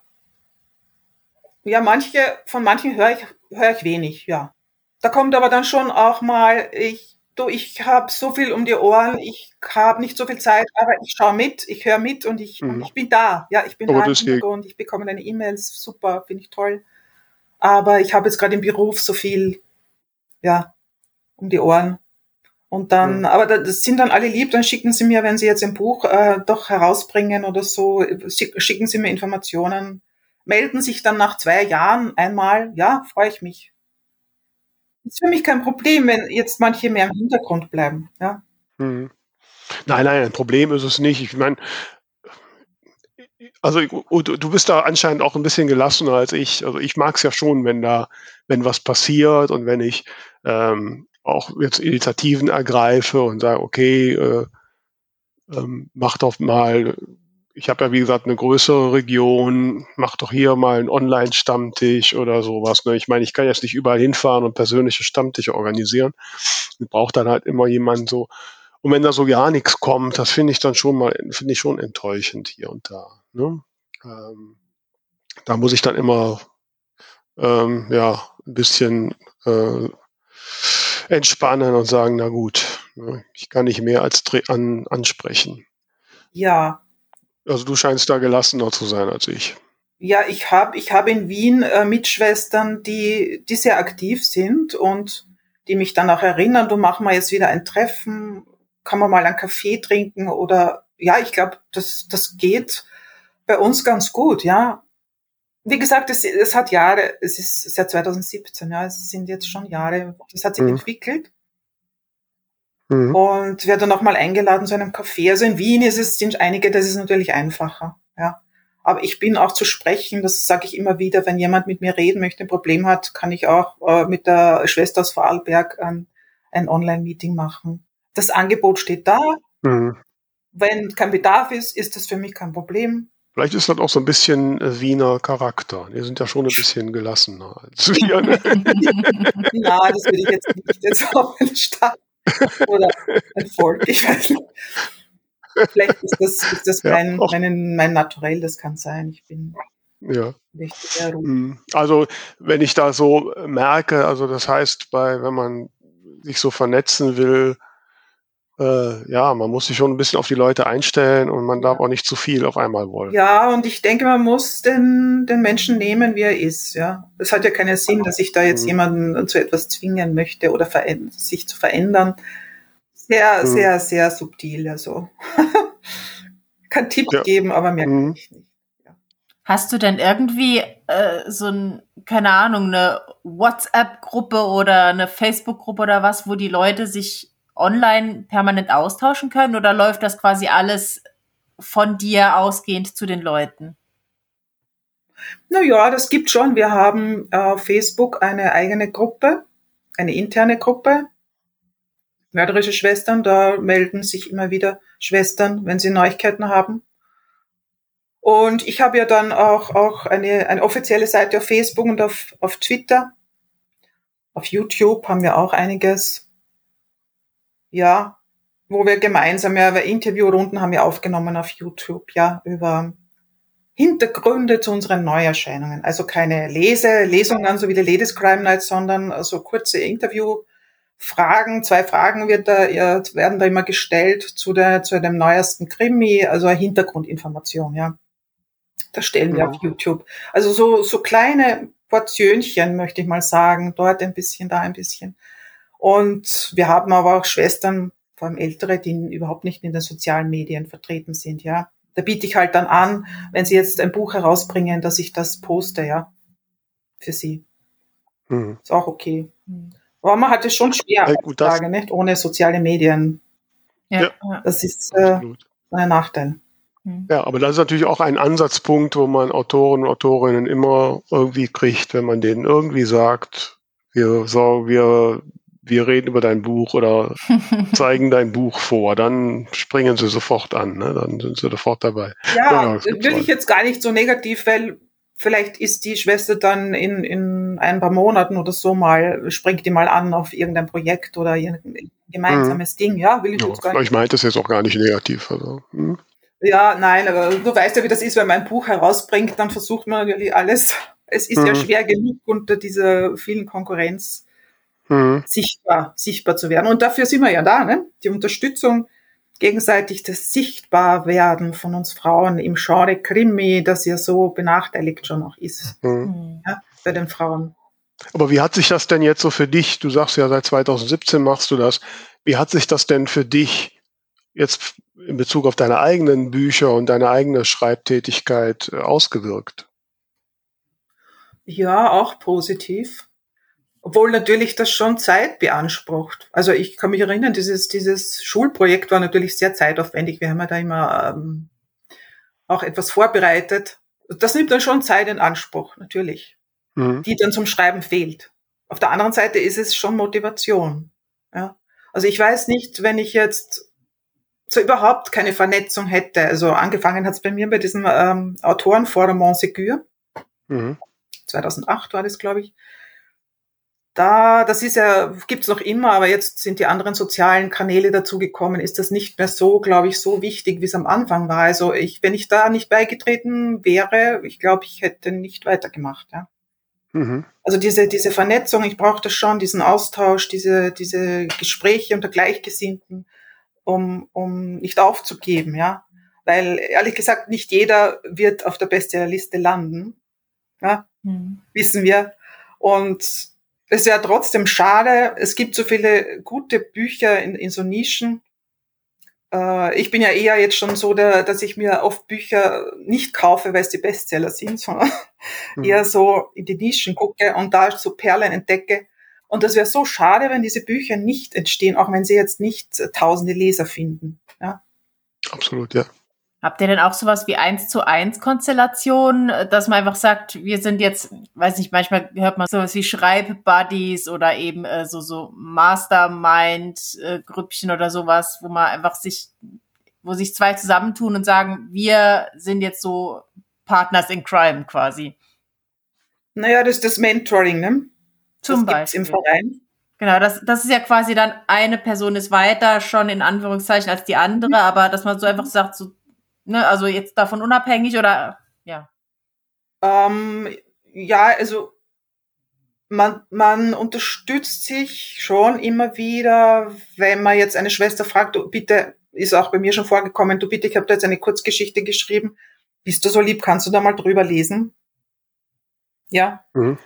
ja, manche, von manchen höre ich, höre ich wenig, ja. Da kommt aber dann schon auch mal, ich, du, ich habe so viel um die Ohren, ich habe nicht so viel Zeit, aber ich schaue mit, ich höre mit und ich, mhm. ich bin da. Ja, ich bin aber da im Hintergrund, ich bekomme deine E-Mails, super, finde ich toll. Aber ich habe jetzt gerade im Beruf so viel, ja, um die Ohren. Und dann, mhm. aber das sind dann alle lieb, dann schicken sie mir, wenn sie jetzt ein Buch äh, doch herausbringen oder so, schicken sie mir Informationen, melden sich dann nach zwei Jahren einmal, ja, freue ich mich. Ist für mich kein Problem, wenn jetzt manche mehr im Hintergrund bleiben, ja. Mhm. Nein, nein, ein Problem ist es nicht. Ich meine, also du bist da anscheinend auch ein bisschen gelassener als ich. Also ich mag es ja schon, wenn da, wenn was passiert und wenn ich ähm, auch jetzt Initiativen ergreife und sage, okay, äh, ähm, mach doch mal, ich habe ja wie gesagt eine größere Region, mach doch hier mal einen Online-Stammtisch oder sowas. Ne? Ich meine, ich kann jetzt nicht überall hinfahren und persönliche Stammtische organisieren. Ich brauche dann halt immer jemanden so. Und wenn da so gar nichts kommt, das finde ich dann schon mal, finde ich schon enttäuschend hier und da. Ne? Ähm, da muss ich dann immer ähm, ja ein bisschen äh, entspannen und sagen, na gut, ich kann nicht mehr als an, ansprechen. Ja, Also du scheinst da gelassener zu sein als ich. Ja, ich habe ich hab in Wien äh, Mitschwestern, die, die sehr aktiv sind und die mich dann auch erinnern, du machen wir jetzt wieder ein Treffen, kann man mal einen Kaffee trinken oder ja, ich glaube, das, das geht bei uns ganz gut, ja. Wie gesagt, es, es hat Jahre, es ist seit 2017, ja, es sind jetzt schon Jahre, es hat sich mhm. entwickelt. Mhm. Und werde dann auch mal eingeladen zu einem Café. Also in Wien ist es, sind einige, das ist natürlich einfacher, ja. Aber ich bin auch zu sprechen, das sage ich immer wieder, wenn jemand mit mir reden möchte, ein Problem hat, kann ich auch äh, mit der Schwester aus Vorarlberg ein, ein Online-Meeting machen. Das Angebot steht da. Mhm. Wenn kein Bedarf ist, ist das für mich kein Problem. Vielleicht ist das auch so ein bisschen äh, Wiener Charakter. Wir sind ja schon ein bisschen gelassener als wir. Ne? Na, das würde ich jetzt nicht jetzt auf eine Stadt oder ein Volk, ich weiß nicht. Vielleicht ist das, ist das mein, ja, mein, mein Naturell, das kann sein. Ich bin ja. Mhm. Also wenn ich da so merke, also das heißt, bei, wenn man sich so vernetzen will, äh, ja, man muss sich schon ein bisschen auf die Leute einstellen und man darf auch nicht zu viel auf einmal wollen. Ja, und ich denke, man muss den, den Menschen nehmen, wie er ist. Ja, es hat ja keinen Sinn, dass ich da jetzt mhm. jemanden zu etwas zwingen möchte oder sich zu verändern. Sehr, mhm. sehr, sehr subtil. Also kann Tipps ja. geben, aber mehr mhm. kann ich nicht. Hast du denn irgendwie äh, so ein, keine Ahnung, eine WhatsApp-Gruppe oder eine Facebook-Gruppe oder was, wo die Leute sich online permanent austauschen können oder läuft das quasi alles von dir ausgehend zu den Leuten? Naja, das gibt schon. Wir haben auf Facebook eine eigene Gruppe, eine interne Gruppe, mörderische Schwestern. Da melden sich immer wieder Schwestern, wenn sie Neuigkeiten haben. Und ich habe ja dann auch, auch eine, eine offizielle Seite auf Facebook und auf, auf Twitter. Auf YouTube haben wir auch einiges. Ja, wo wir gemeinsam ja Interviewrunden haben wir aufgenommen auf YouTube, ja, über Hintergründe zu unseren Neuerscheinungen. Also keine Lese, Lesungen, so wie die Ladies Crime Night, sondern so kurze Interview Fragen, zwei Fragen wird da, werden da immer gestellt zu, der, zu dem neuesten Krimi, also eine Hintergrundinformation, ja. Das stellen wir ja. auf YouTube. Also so, so kleine Portionchen, möchte ich mal sagen, dort ein bisschen, da ein bisschen. Und wir haben aber auch Schwestern, vor allem ältere, die überhaupt nicht in den sozialen Medien vertreten sind, ja. Da biete ich halt dann an, wenn sie jetzt ein Buch herausbringen, dass ich das poste, ja. Für sie. Mhm. Ist auch okay. Mhm. Aber man hat es schon schwer ja, gut, heutzutage, nicht? Ohne soziale Medien. Ja. Das ist äh, ein Nachteil. Hm. Ja, aber das ist natürlich auch ein Ansatzpunkt, wo man Autoren und Autorinnen immer irgendwie kriegt, wenn man denen irgendwie sagt, wir, so, wir, wir reden über dein Buch oder zeigen dein Buch vor, dann springen sie sofort an, ne? dann sind sie sofort dabei. Ja, ja will ich jetzt gar nicht so negativ, weil vielleicht ist die Schwester dann in, in ein paar Monaten oder so mal, springt die mal an auf irgendein Projekt oder irgendein gemeinsames mhm. Ding, ja, will ich ja, jetzt gar nicht. Ich meinte das jetzt auch gar nicht negativ. Also, hm. Ja, nein, aber du weißt ja, wie das ist, wenn man ein Buch herausbringt, dann versucht man natürlich alles. Es ist mhm. ja schwer genug unter dieser vielen Konkurrenz mhm. sichtbar, sichtbar zu werden. Und dafür sind wir ja da, ne? Die Unterstützung gegenseitig das Sichtbarwerden von uns Frauen im Genre Krimi, das ja so benachteiligt schon auch ist mhm. ja, bei den Frauen. Aber wie hat sich das denn jetzt so für dich, du sagst ja seit 2017 machst du das, wie hat sich das denn für dich jetzt in Bezug auf deine eigenen Bücher und deine eigene Schreibtätigkeit äh, ausgewirkt? Ja, auch positiv. Obwohl natürlich das schon Zeit beansprucht. Also ich kann mich erinnern, dieses, dieses Schulprojekt war natürlich sehr zeitaufwendig. Wir haben ja da immer ähm, auch etwas vorbereitet. Das nimmt dann schon Zeit in Anspruch, natürlich, mhm. die dann zum Schreiben fehlt. Auf der anderen Seite ist es schon Motivation. Ja? Also ich weiß nicht, wenn ich jetzt so überhaupt keine Vernetzung hätte. Also angefangen hat es bei mir bei diesem ähm, Autorenforum Montségur. Mhm. 2008 war das, glaube ich da, das ist ja, gibt's noch immer, aber jetzt sind die anderen sozialen Kanäle dazugekommen, ist das nicht mehr so, glaube ich, so wichtig, wie es am Anfang war. Also ich, wenn ich da nicht beigetreten wäre, ich glaube, ich hätte nicht weitergemacht, ja. Mhm. Also diese, diese Vernetzung, ich brauche das schon, diesen Austausch, diese, diese Gespräche unter Gleichgesinnten, um, um nicht aufzugeben, ja. weil ehrlich gesagt nicht jeder wird auf der Bestsellerliste landen. Ja, mhm. wissen wir. Und ist ja trotzdem schade. Es gibt so viele gute Bücher in, in so Nischen. Äh, ich bin ja eher jetzt schon so, der, dass ich mir oft Bücher nicht kaufe, weil es die Bestseller sind, sondern mhm. eher so in die Nischen gucke und da so Perlen entdecke. Und das wäre so schade, wenn diese Bücher nicht entstehen, auch wenn sie jetzt nicht tausende Leser finden. Ja? Absolut, ja. Habt ihr denn auch sowas wie eins zu eins Konstellation, dass man einfach sagt, wir sind jetzt, weiß nicht, manchmal hört man sowas wie Schreibbuddies oder eben äh, so so Mastermind-Grüppchen oder sowas, wo man einfach sich, wo sich zwei zusammentun und sagen, wir sind jetzt so Partners in Crime quasi. Naja, das ist das Mentoring, ne? Zum das Beispiel. im Verein. Genau, das, das ist ja quasi dann eine Person ist weiter schon in Anführungszeichen als die andere, mhm. aber dass man so einfach sagt, so Ne, also jetzt davon unabhängig oder ja? Ähm, ja, also man, man unterstützt sich schon immer wieder, wenn man jetzt eine Schwester fragt, du bitte, ist auch bei mir schon vorgekommen, du bitte, ich habe da jetzt eine Kurzgeschichte geschrieben, bist du so lieb, kannst du da mal drüber lesen? Ja. Mhm.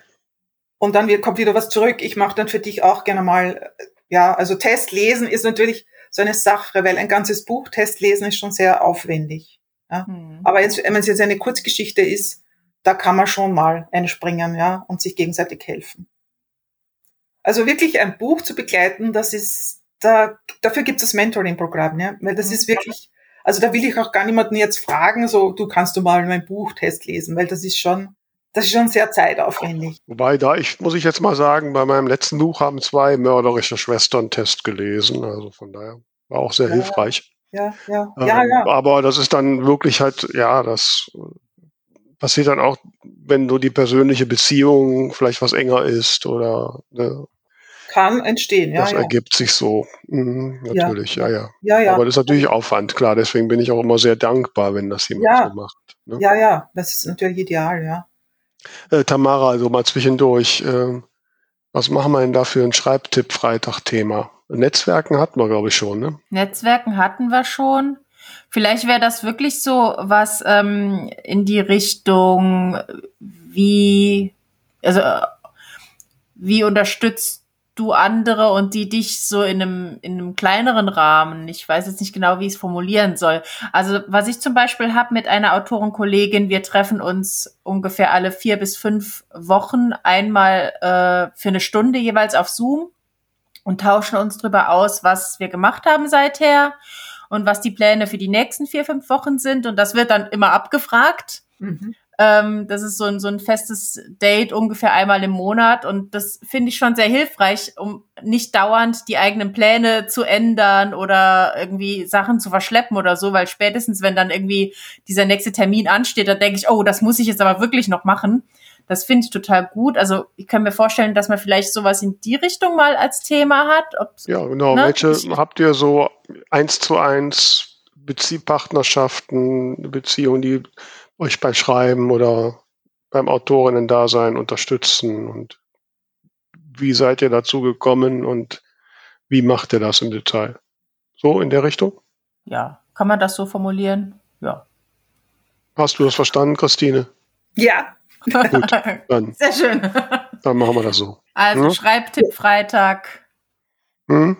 Und dann kommt wieder was zurück, ich mache dann für dich auch gerne mal, ja, also Test lesen ist natürlich so eine Sache, weil ein ganzes Buch Testlesen ist schon sehr aufwendig. Ja. Mhm. Aber jetzt, wenn es jetzt eine Kurzgeschichte ist, da kann man schon mal einspringen, ja, und sich gegenseitig helfen. Also wirklich ein Buch zu begleiten, das ist, da, dafür gibt es das Mentoring-Programm, ja, weil das mhm. ist wirklich, also da will ich auch gar niemanden jetzt fragen, so, du kannst du mal mein Buchtest lesen, weil das ist schon, das ist schon sehr zeitaufwendig. Wobei da ich, muss ich jetzt mal sagen, bei meinem letzten Buch haben zwei mörderische Schwestern Test gelesen. Also von daher war auch sehr ja, hilfreich. Ja, ja, ähm, ja, ja. Aber das ist dann wirklich halt, ja, das passiert dann auch, wenn du die persönliche Beziehung vielleicht was enger ist oder ne, kann entstehen, ja. Das ja. ergibt sich so. Mhm, natürlich, ja. ja. ja. Ja, Aber das ist natürlich Aufwand, klar. Deswegen bin ich auch immer sehr dankbar, wenn das jemand so macht. Ne? Ja, ja, das ist natürlich ideal, ja. Äh, Tamara, also mal zwischendurch. Äh, was machen wir denn da für ein Schreibtipp-Freitag-Thema? Netzwerken hatten wir, glaube ich, schon, ne? Netzwerken hatten wir schon. Vielleicht wäre das wirklich so was ähm, in die Richtung, wie, also wie unterstützt du andere und die dich so in einem, in einem kleineren Rahmen. Ich weiß jetzt nicht genau, wie ich es formulieren soll. Also was ich zum Beispiel habe mit einer Autorenkollegin, wir treffen uns ungefähr alle vier bis fünf Wochen einmal äh, für eine Stunde jeweils auf Zoom und tauschen uns darüber aus, was wir gemacht haben seither und was die Pläne für die nächsten vier, fünf Wochen sind. Und das wird dann immer abgefragt. Mhm. Ähm, das ist so ein, so ein festes Date ungefähr einmal im Monat und das finde ich schon sehr hilfreich, um nicht dauernd die eigenen Pläne zu ändern oder irgendwie Sachen zu verschleppen oder so, weil spätestens, wenn dann irgendwie dieser nächste Termin ansteht, dann denke ich, oh, das muss ich jetzt aber wirklich noch machen. Das finde ich total gut. Also ich kann mir vorstellen, dass man vielleicht sowas in die Richtung mal als Thema hat. ja, genau. Ne? Welche habt ihr so eins zu eins Beziehpartnerschaften, Beziehungen, die euch beim Schreiben oder beim Autorinnen-Dasein unterstützen und wie seid ihr dazu gekommen und wie macht ihr das im Detail? So in der Richtung? Ja, kann man das so formulieren? Ja. Hast du das verstanden, Christine? Ja. Gut, dann, Sehr schön. Dann machen wir das so. Also hm? Schreibtipp Freitag. Hm?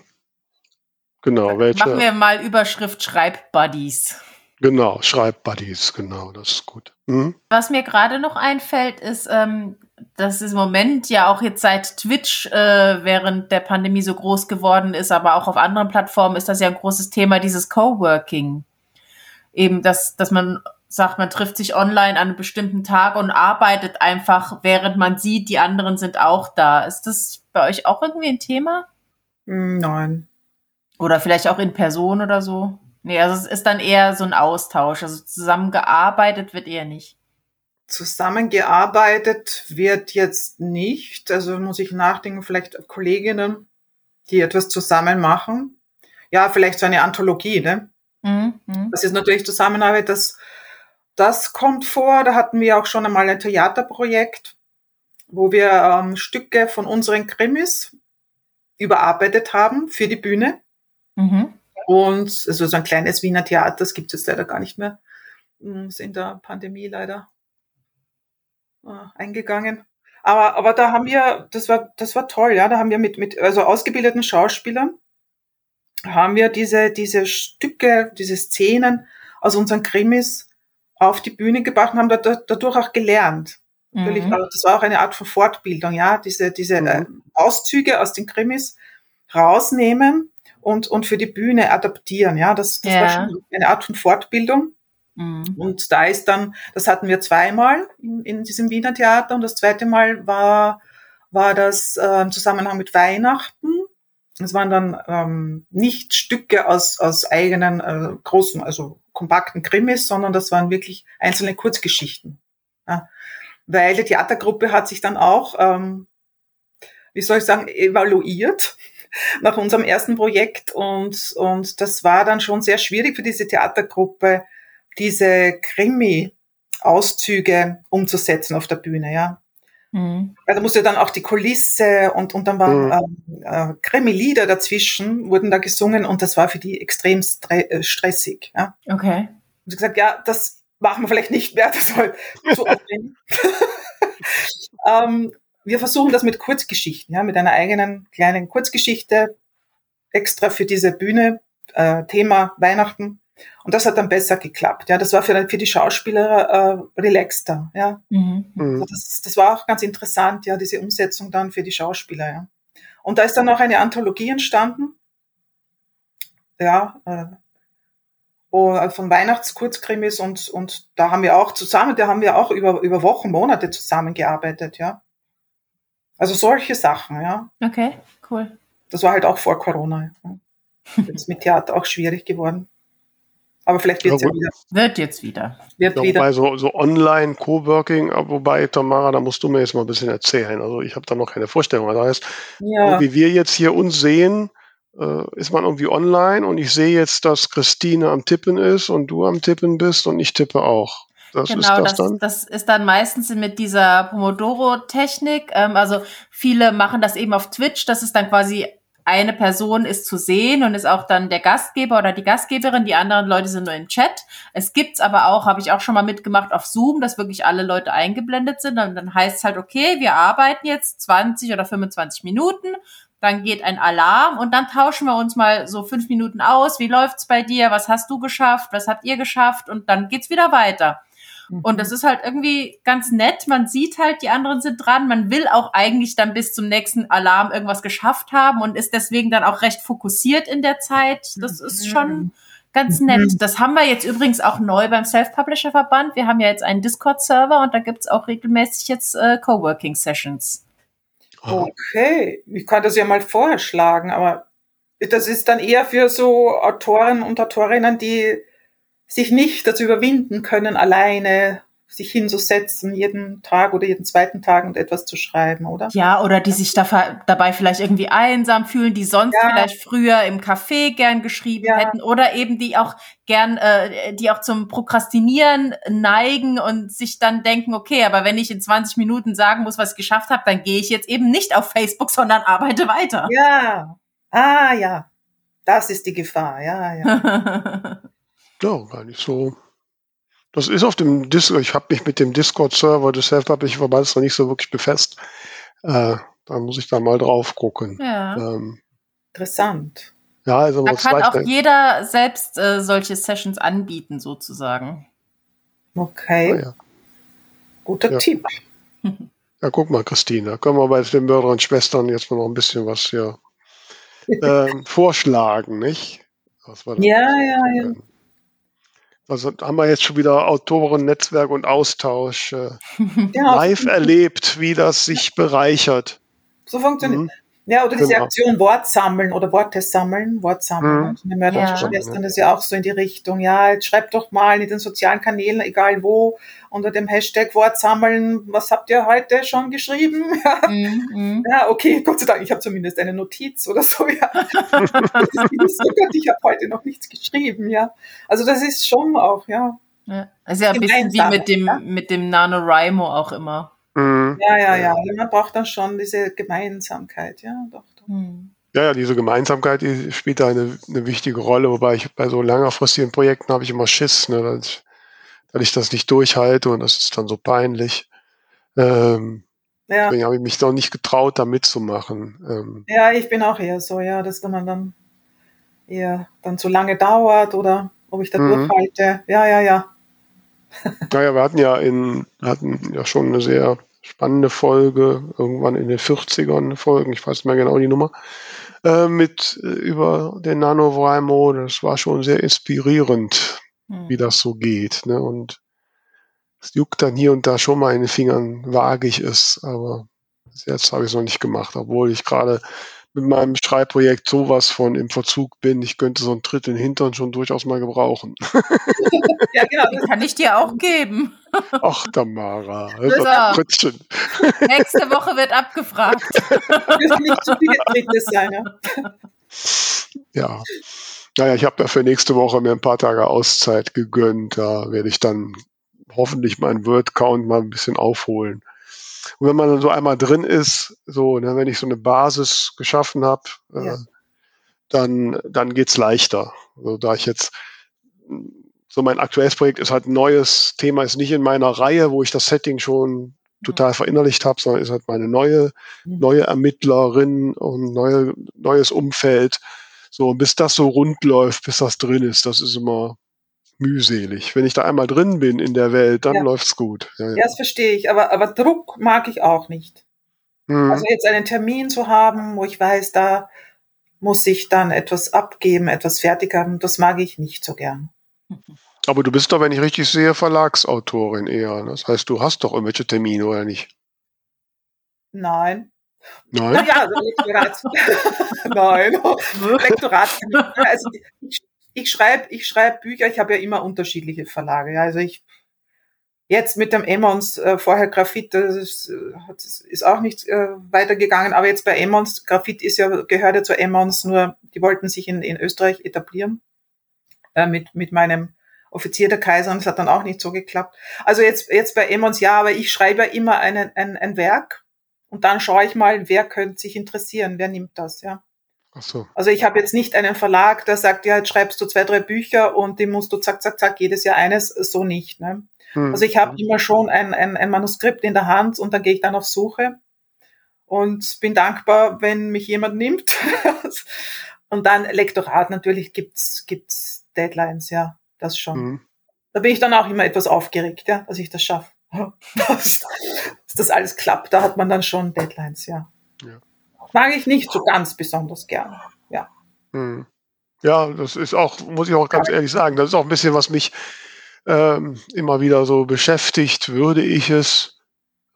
Genau, welche? Machen wir mal Überschrift Schreibbuddies. Genau, Schreibbuddies, genau, das ist gut. Mhm. Was mir gerade noch einfällt, ist, ähm, dass es im Moment ja auch jetzt seit Twitch äh, während der Pandemie so groß geworden ist, aber auch auf anderen Plattformen ist das ja ein großes Thema, dieses Coworking. Eben, dass, dass man sagt, man trifft sich online an einem bestimmten Tag und arbeitet einfach, während man sieht, die anderen sind auch da. Ist das bei euch auch irgendwie ein Thema? Nein. Oder vielleicht auch in Person oder so? Nee, also es ist dann eher so ein Austausch. Also zusammengearbeitet wird eher nicht. Zusammengearbeitet wird jetzt nicht. Also muss ich nachdenken, vielleicht Kolleginnen, die etwas zusammen machen. Ja, vielleicht so eine Anthologie, ne? Mhm. mhm. Das ist natürlich Zusammenarbeit, das, das kommt vor. Da hatten wir auch schon einmal ein Theaterprojekt, wo wir ähm, Stücke von unseren Krimis überarbeitet haben für die Bühne. Mhm Und also so ein kleines Wiener Theater, das gibt es leider gar nicht mehr. Hm, Ist in der Pandemie leider äh, eingegangen. Aber, aber da haben wir, das war, das war toll, ja. Da haben wir mit, mit also ausgebildeten Schauspielern haben wir diese, diese Stücke, diese Szenen aus unseren Krimis auf die Bühne gebracht und haben da, da, dadurch auch gelernt. Natürlich, Mhm. aber das war auch eine Art von Fortbildung, ja, diese, diese Mhm. äh, Auszüge aus den Krimis rausnehmen und, und für die Bühne adaptieren, ja, das, das war Ja. schon eine Art von Fortbildung. Mhm. Und da ist dann, das hatten wir zweimal in, in diesem Wiener Theater und das zweite Mal war, war das äh, im Zusammenhang mit Weihnachten. Es waren dann ähm, nicht Stücke aus, aus eigenen äh, großen, also kompakten Krimis, sondern das waren wirklich einzelne Kurzgeschichten. Ja. Weil die Theatergruppe hat sich dann auch, ähm, wie soll ich sagen, evaluiert nach unserem ersten Projekt und, und das war dann schon sehr schwierig für diese Theatergruppe, diese Krimi-Auszüge umzusetzen auf der Bühne, ja. Mhm. Weil da musste dann auch die Kulisse und, und dann waren Mhm. ähm, äh, Krimi-Lieder dazwischen, wurden da gesungen und das war für die extrem stre äh, stressig, ja. Okay. Und sie gesagt, ja, das machen wir vielleicht nicht mehr, das soll zu aufwendig. ähm, wir versuchen das mit Kurzgeschichten, ja, mit einer eigenen kleinen Kurzgeschichte extra für diese Bühne, äh, Thema Weihnachten. Und das hat dann besser geklappt. Ja, das war für, für die Schauspieler äh, relaxter. Ja, Mhm. Mhm. also das, das war auch ganz interessant, ja, diese Umsetzung dann für die Schauspieler. Ja. Und da ist dann auch eine Anthologie entstanden. Ja, äh, oh, von Weihnachtskurzkrimis und, und da haben wir auch zusammen, da haben wir auch über, über Wochen, Monate zusammengearbeitet, ja. Also solche Sachen, ja. Okay, cool. Das war halt auch vor Corona. Ja. Jetzt mit Theater auch schwierig geworden. Aber vielleicht wird es Ja, ja, wieder. Wird jetzt wieder. Wird Ja, wieder. wobei so, so online Coworking, aber wobei, Tamara, da musst du mir jetzt mal ein bisschen erzählen. Also ich habe da noch keine Vorstellung. Das heißt, Ja. so wie wir jetzt hier uns sehen, äh, ist man irgendwie online und ich sehe jetzt, dass Christine am Tippen ist und du am Tippen bist und ich tippe auch. Das ist Genau, das das, dann? das ist dann meistens mit dieser Pomodoro-Technik. Ähm, also viele machen das eben auf Twitch. Das ist dann quasi eine Person ist zu sehen und ist auch dann der Gastgeber oder die Gastgeberin. Die anderen Leute sind nur im Chat. Es gibt's aber auch, habe ich auch schon mal mitgemacht auf Zoom, dass wirklich alle Leute eingeblendet sind. Und dann heißt es halt, okay, wir arbeiten jetzt 20 oder 25 Minuten. Dann geht ein Alarm und dann tauschen wir uns mal so fünf Minuten aus. Wie läuft's bei dir? Was hast du geschafft? Was habt ihr geschafft? Und dann geht's wieder weiter. Und das ist halt irgendwie ganz nett. Man sieht halt, die anderen sind dran. Man will auch eigentlich dann bis zum nächsten Alarm irgendwas geschafft haben und ist deswegen dann auch recht fokussiert in der Zeit. Das ist schon ganz nett. Das haben wir jetzt übrigens auch neu beim Self-Publisher-Verband. Wir haben ja jetzt einen Discord-Server und da gibt's auch regelmäßig jetzt äh, Coworking-Sessions. Okay, ich kann das ja mal vorschlagen, aber das ist dann eher für so Autoren und Autorinnen, die sich nicht dazu überwinden können, alleine sich hinzusetzen, jeden Tag oder jeden zweiten Tag und etwas zu schreiben, oder? Ja, oder die sich da, dabei vielleicht irgendwie einsam fühlen, die sonst Ja. vielleicht früher im Café gern geschrieben Ja. hätten oder eben die auch gern, äh, die auch zum Prokrastinieren neigen und sich dann denken, okay, aber wenn ich in 20 Minuten sagen muss, was ich geschafft habe, dann gehe ich jetzt eben nicht auf Facebook, sondern arbeite weiter. Ja, ah ja, das ist die Gefahr, ja, ja. Ja, gar nicht so. Das ist auf dem Discord, ich habe mich mit dem Discord-Server des Self-Publishing Verbands noch nicht so wirklich befasst. Äh, da muss ich da mal drauf gucken. ja. Ähm, Interessant. ja, also Da kann auch jeder selbst äh, solche Sessions anbieten, sozusagen. Okay, Ah, ja. guter Ja. Tipp. ja, guck mal, Christine, da können wir bei den Mördern und Schwestern jetzt mal noch ein bisschen was hier ähm, vorschlagen, nicht? Ja, ja, ja. Also haben wir jetzt schon wieder Autoren-Netzwerk und Austausch äh, Ja, live erlebt, wie das sich bereichert. so funktioniert. Mhm. Ja, oder diese Genau. Aktion Wort sammeln oder Worte sammeln, Wort sammeln. Mhm. Also die Mörder Ja. ist ja auch so in die Richtung. Ja, jetzt schreibt doch mal in den sozialen Kanälen, egal wo, unter dem Hashtag Wort sammeln, was habt ihr heute schon geschrieben? Mhm. Ja, okay, Gott sei Dank, ich habe zumindest eine Notiz oder so, ja. So gut, ich habe heute noch nichts geschrieben, ja. Also das ist schon auch, ja. Ja. Also ja ein bisschen wie mit dem, ja. mit dem NaNoWriMo auch immer. Mhm. Ja, ja, ja. Man braucht dann schon diese Gemeinsamkeit, ja, doch. doch. Hm. Ja, ja, diese Gemeinsamkeit die spielt da eine, eine wichtige Rolle, wobei ich bei so längerfristigen Projekten habe ich immer Schiss, ne, dass, ich, dass ich das nicht durchhalte und das ist dann so peinlich. Ähm, ja. Deswegen habe ich mich doch nicht getraut, da mitzumachen. Ähm, ja, ich bin auch eher so, ja, dass man dann eher dann zu lange dauert oder ob ich da mhm. durchhalte. Ja, ja, ja. Naja, wir hatten ja in, hatten ja schon eine sehr spannende Folge, irgendwann in den 40ern Folgen, ich weiß nicht mehr genau die Nummer, äh, mit äh, über den NaNoWriMo. Das war schon sehr inspirierend, mhm. wie das so geht. Ne? Und es juckt dann hier und da schon mal in den Fingern, wagig ist, aber jetzt habe ich es noch nicht gemacht, obwohl ich gerade mit meinem Schreibprojekt sowas von im Verzug bin. Ich könnte so einen Tritt in den Hintern schon durchaus mal gebrauchen. ja, genau, das kann ich dir auch geben. Ach, Tamara, so. Nächste Woche wird abgefragt. Das nicht zu viel sein, ja. Naja, ich habe dafür nächste Woche mir ein paar Tage Auszeit gegönnt. Da werde ich dann hoffentlich meinen Word-Count mal ein bisschen aufholen. Und wenn man dann so einmal drin ist, so, ne, wenn ich so eine Basis geschaffen habe, äh, ja. dann, dann geht's leichter. Also, da ich jetzt so mein aktuelles Projekt ist halt ein neues Thema, ist nicht in meiner Reihe, wo ich das Setting schon total verinnerlicht habe, sondern ist halt meine neue, mhm. neue Ermittlerin und neue, neues Umfeld. So, bis das so rund läuft, bis das drin ist, das ist immer mühselig. Wenn ich da einmal drin bin in der Welt, dann ja. läuft's gut. Ja, ja. ja, das verstehe ich. Aber, aber Druck mag ich auch nicht. Mhm. Also jetzt einen Termin zu haben, wo ich weiß, da muss ich dann etwas abgeben, etwas fertig haben, das mag ich nicht so gern. Aber du bist doch, wenn ich richtig sehe, Verlagsautorin eher. Das heißt, du hast doch irgendwelche Termine, oder nicht? Nein. Nein? Ja, also Lektorat. Nein. Lektorat. Also ich, ich schreibe ich schreib Bücher, ich habe ja immer unterschiedliche Verlage. Ja. Also ich jetzt mit dem Emmons, äh, vorher Graphit, das ist, äh, ist auch nicht äh, weitergegangen, aber jetzt bei Emmons, Graphit ist ja, gehört ja zu Emmons, nur die wollten sich in, in Österreich etablieren äh, mit, mit meinem Offizier der Kaiser und es hat dann auch nicht so geklappt. Also jetzt, jetzt bei Emmons ja, aber ich schreibe ja immer einen, ein, ein Werk und dann schaue ich mal, wer könnte sich interessieren, wer nimmt das, ja. Ach so. Also ich habe jetzt nicht einen Verlag, der sagt, ja, jetzt schreibst du zwei, drei Bücher und die musst du zack, zack, zack, jedes Jahr eines, so nicht. Ne? Hm. Also ich habe immer schon ein, ein, ein Manuskript in der Hand und dann gehe ich dann auf Suche und bin dankbar, wenn mich jemand nimmt. und dann Lektorat, natürlich gibt's gibt's Deadlines, ja, das schon. Hm. Da bin ich dann auch immer etwas aufgeregt, ja, dass ich das schaffe. dass, dass das alles klappt, da hat man dann schon Deadlines, ja. Mag ich nicht so ganz besonders gern. Ja. Hm. Ja, das ist auch, muss ich auch ganz ja. ehrlich sagen, das ist auch ein bisschen, was mich ähm, immer wieder so beschäftigt. Würde ich es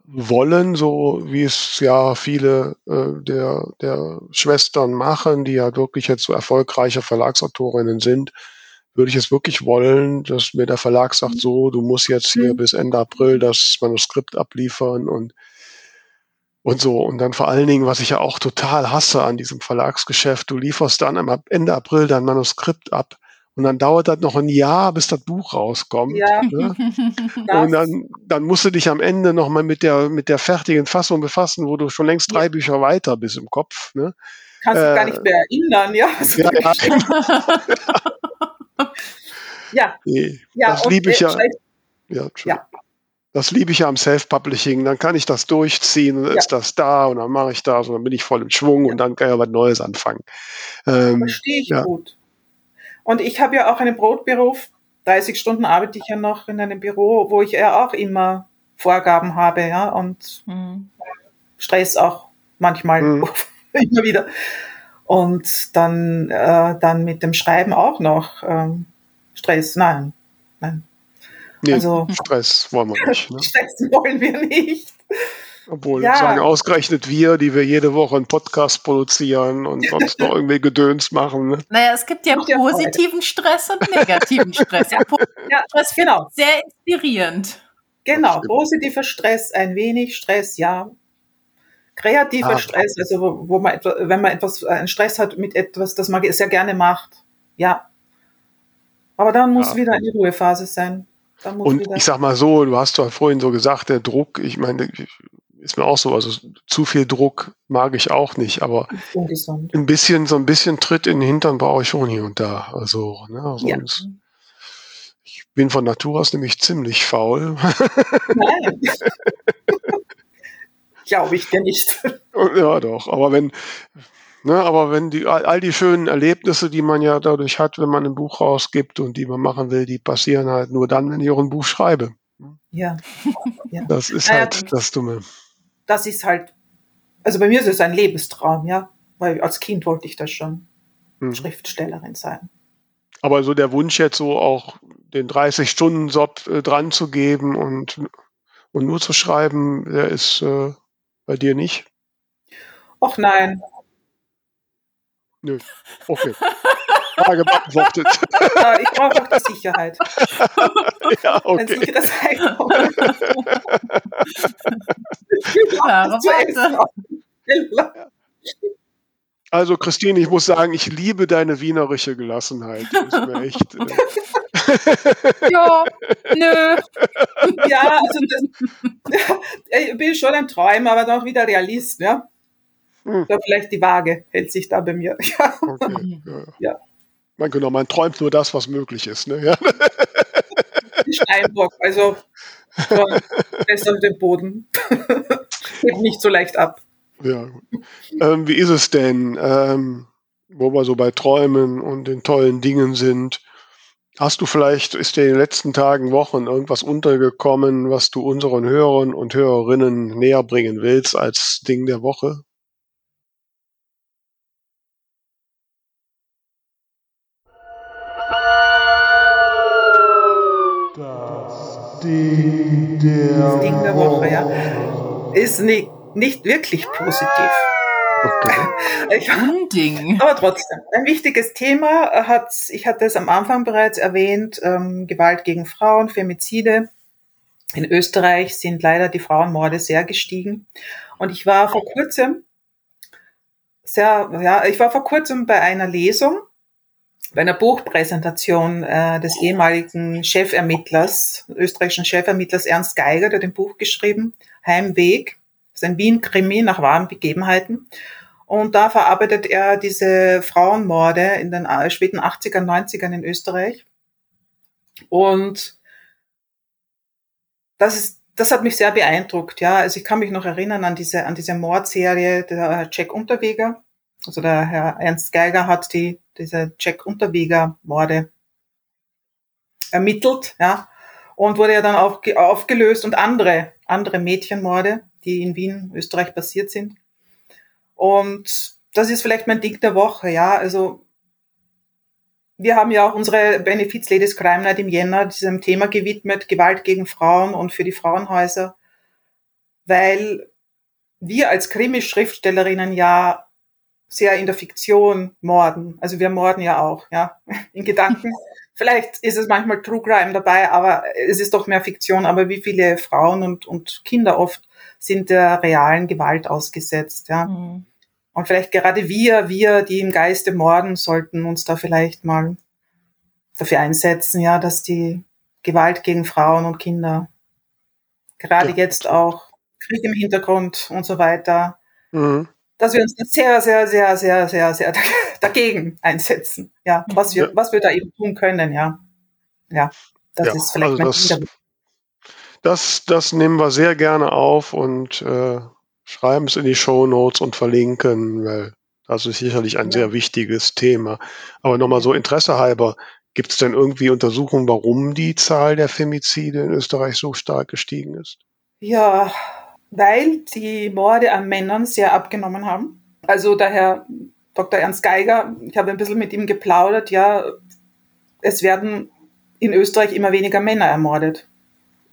wollen, so wie es ja viele äh, der, der Schwestern machen, die ja wirklich jetzt so erfolgreiche Verlagsautorinnen sind, würde ich es wirklich wollen, dass mir der Verlag sagt, so, du musst jetzt hier mhm. bis Ende April das Manuskript abliefern und und so. Und dann vor allen Dingen, was ich ja auch total hasse an diesem Verlagsgeschäft, du lieferst dann am Ende April dein Manuskript ab. Und dann dauert das noch ein Jahr, bis das Buch rauskommt. Ja. Ne? Und dann, dann musst du dich am Ende nochmal mit der, mit der fertigen Fassung befassen, wo du schon längst drei ja. Bücher weiter bist im Kopf. Ne? Kannst äh, du gar nicht mehr erinnern, ja. Ja, ja. ja. Nee, ja. Das liebe ich ja. Ja, ja. Das liebe ich ja am Self-Publishing. Dann kann ich das durchziehen und dann ja. ist das da und dann mache ich das und dann bin ich voll im Schwung ja. und dann kann ich was Neues anfangen. Ähm, Verstehe ich ja. gut. Und ich habe ja auch einen Brotberuf. 30 Stunden arbeite ich ja noch in einem Büro, wo ich ja auch immer Vorgaben habe, ja, und mhm. Stress auch manchmal mhm. immer wieder. Und dann, äh, dann mit dem Schreiben auch noch ähm, Stress. Nein, nein, Nee, also, Stress wollen wir nicht. Ne? Stress wollen wir nicht. Obwohl, ja. sagen ausgerechnet wir, die wir jede Woche einen Podcast produzieren und sonst noch irgendwie Gedöns machen. Ne? Naja, es gibt ja positiven Stress und negativen Stress. ja, Stress genau. sehr inspirierend. Genau, positiver Stress, ein wenig Stress, ja. Kreativer ah, Stress, also wo, wo man etwas, wenn man etwas, einen Stress hat mit etwas, das man sehr gerne macht, ja. Aber dann muss ja. wieder eine Ruhephase sein. Und ich sag mal so, du hast doch vorhin so gesagt, der Druck, ich meine, ist mir auch so. Also zu viel Druck mag ich auch nicht, aber ein bisschen, so ein bisschen Tritt in den Hintern brauche ich schon hier und da. Also, ne, also Ja. ich bin von Natur aus nämlich ziemlich faul. Nein. Glaube ich dir nicht. ja, doch. Aber wenn, ne, aber wenn die, all, die schönen Erlebnisse, die man ja dadurch hat, wenn man ein Buch rausgibt und die man machen will, die passieren halt nur dann, wenn ich auch ein Buch schreibe. Ja. Das ist Naja, halt das Dumme. Das ist halt, also bei mir ist es ein Lebenstraum, ja. Weil als Kind wollte ich das schon Mhm. Schriftstellerin sein. Aber so der Wunsch jetzt so auch den 30-Stunden-Job äh, dran zu geben und, und nur zu schreiben, der ist äh, bei dir nicht? Ach nein, Nö. Okay. Frage beantwortet. äh, ich brauche auch die Sicherheit. ja, Ein okay. Klare das. Also Christine, ich muss sagen, ich liebe deine wienerische Gelassenheit. Das ist mir echt. Äh, Ja, nö. Ja, also das, ich bin schon ein Träumer, aber doch wieder Realist, ja. Hm. Ja, vielleicht die Waage hält sich da bei mir. Ja. okay. Ja. Ja. Man, genau, man träumt nur das, was möglich ist. Ne? Ja. Steinbock, also so, fest auf dem Boden. Hebt nicht so leicht ab. Ja, gut. Ähm, wie ist es denn, ähm, wo wir so bei Träumen und den tollen Dingen sind? Hast du vielleicht, ist dir in den letzten Tagen, Wochen irgendwas untergekommen, was du unseren Hörern und Hörerinnen näher bringen willst als Ding der Woche? Das Ding der Woche, ja. Ist nicht, nicht wirklich positiv. Okay. Ich, Unding. aber trotzdem, ein wichtiges Thema hat, ich hatte es am Anfang bereits erwähnt, ähm, Gewalt gegen Frauen, Femizide. In Österreich sind leider die Frauenmorde sehr gestiegen. Und ich war vor kurzem sehr, ja, ich war vor kurzem bei einer Lesung, bei einer Buchpräsentation äh, des ehemaligen Chefermittlers, österreichischen Chefermittlers Ernst Geiger, der hat ein Buch geschrieben, Heimweg. Das ist ein Wien-Krimi nach wahren Begebenheiten. Und da verarbeitet er diese Frauenmorde in den äh, späten 80er, 90ern in Österreich. Und das ist, das hat mich sehr beeindruckt, ja. Also ich kann mich noch erinnern an diese, an diese Mordserie der Jack Unterweger. Also der Herr Ernst Geiger hat die, diese Jack Unterweger Morde ermittelt, ja. Und wurde ja dann auch ge- aufgelöst und andere, andere Mädchenmorde, die in Wien, Österreich passiert sind. Und das ist vielleicht mein Ding der Woche, ja. Also wir haben ja auch unsere Benefiz Ladies Crime Night im Jänner diesem Thema gewidmet, Gewalt gegen Frauen und für die Frauenhäuser, weil wir als Krimi-Schriftstellerinnen ja sehr in der Fiktion morden. Also wir morden ja auch, ja, in Gedanken. Vielleicht ist es manchmal True Crime dabei, aber es ist doch mehr Fiktion. Aber wie viele Frauen und, und Kinder oft sind der realen Gewalt ausgesetzt, ja. Hm. Und vielleicht gerade wir, wir, die im Geiste morden, sollten uns da vielleicht mal dafür einsetzen, ja, dass die Gewalt gegen Frauen und Kinder, gerade Ja. jetzt auch Krieg im Hintergrund und so weiter, Mhm. Dass wir uns sehr, sehr, sehr, sehr, sehr, sehr dagegen einsetzen. Ja, was wir, Ja. was wir da eben tun können, ja. Ja, das Ja, ist vielleicht also mein das-. Das, das nehmen wir sehr gerne auf und äh, schreiben es in die Show Notes und verlinken, weil das ist sicherlich ein Ja. sehr wichtiges Thema. Aber nochmal so Interesse halber, gibt es denn irgendwie Untersuchungen, warum die Zahl der Femizide in Österreich so stark gestiegen ist? Ja, weil die Morde an Männern sehr abgenommen haben. Also der Herr Dr. Ernst Geiger, ich habe ein bisschen mit ihm geplaudert, ja, es werden in Österreich immer weniger Männer ermordet.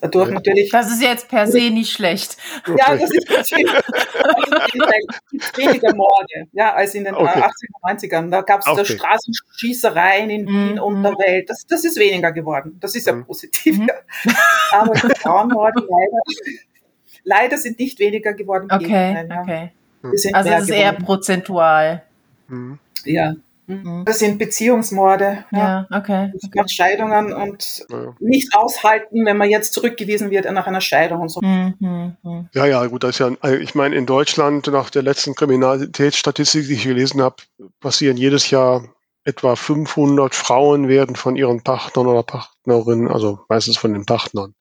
Dadurch Ja. natürlich, Das ist jetzt per se nicht schlecht. ja, das ist natürlich, es gibt weniger Morde, ja, als in den Okay. äh, 80er, 90ern. Da gab es da Okay. Straßenschießereien in Wien Mhm. und der Welt. Das, das ist weniger geworden. Das ist ja Mhm. positiv. Mhm. Ja. Aber die Frauenmorde leider, leider sind nicht weniger geworden. Okay, okay. Also es ist eher geworden. prozentual. Mhm. Ja. Mhm. Das sind Beziehungsmorde. Ja, ja okay. okay. Scheidungen und ja. nicht aushalten, wenn man jetzt zurückgewiesen wird nach einer Scheidung und so. Mhm. Ja, ja, gut, das ist ja, ich meine, in Deutschland nach der letzten Kriminalitätsstatistik, die ich gelesen habe, passieren jedes Jahr etwa 500 Frauen werden von ihren Partnern oder Partnerinnen, also meistens von den Partnern,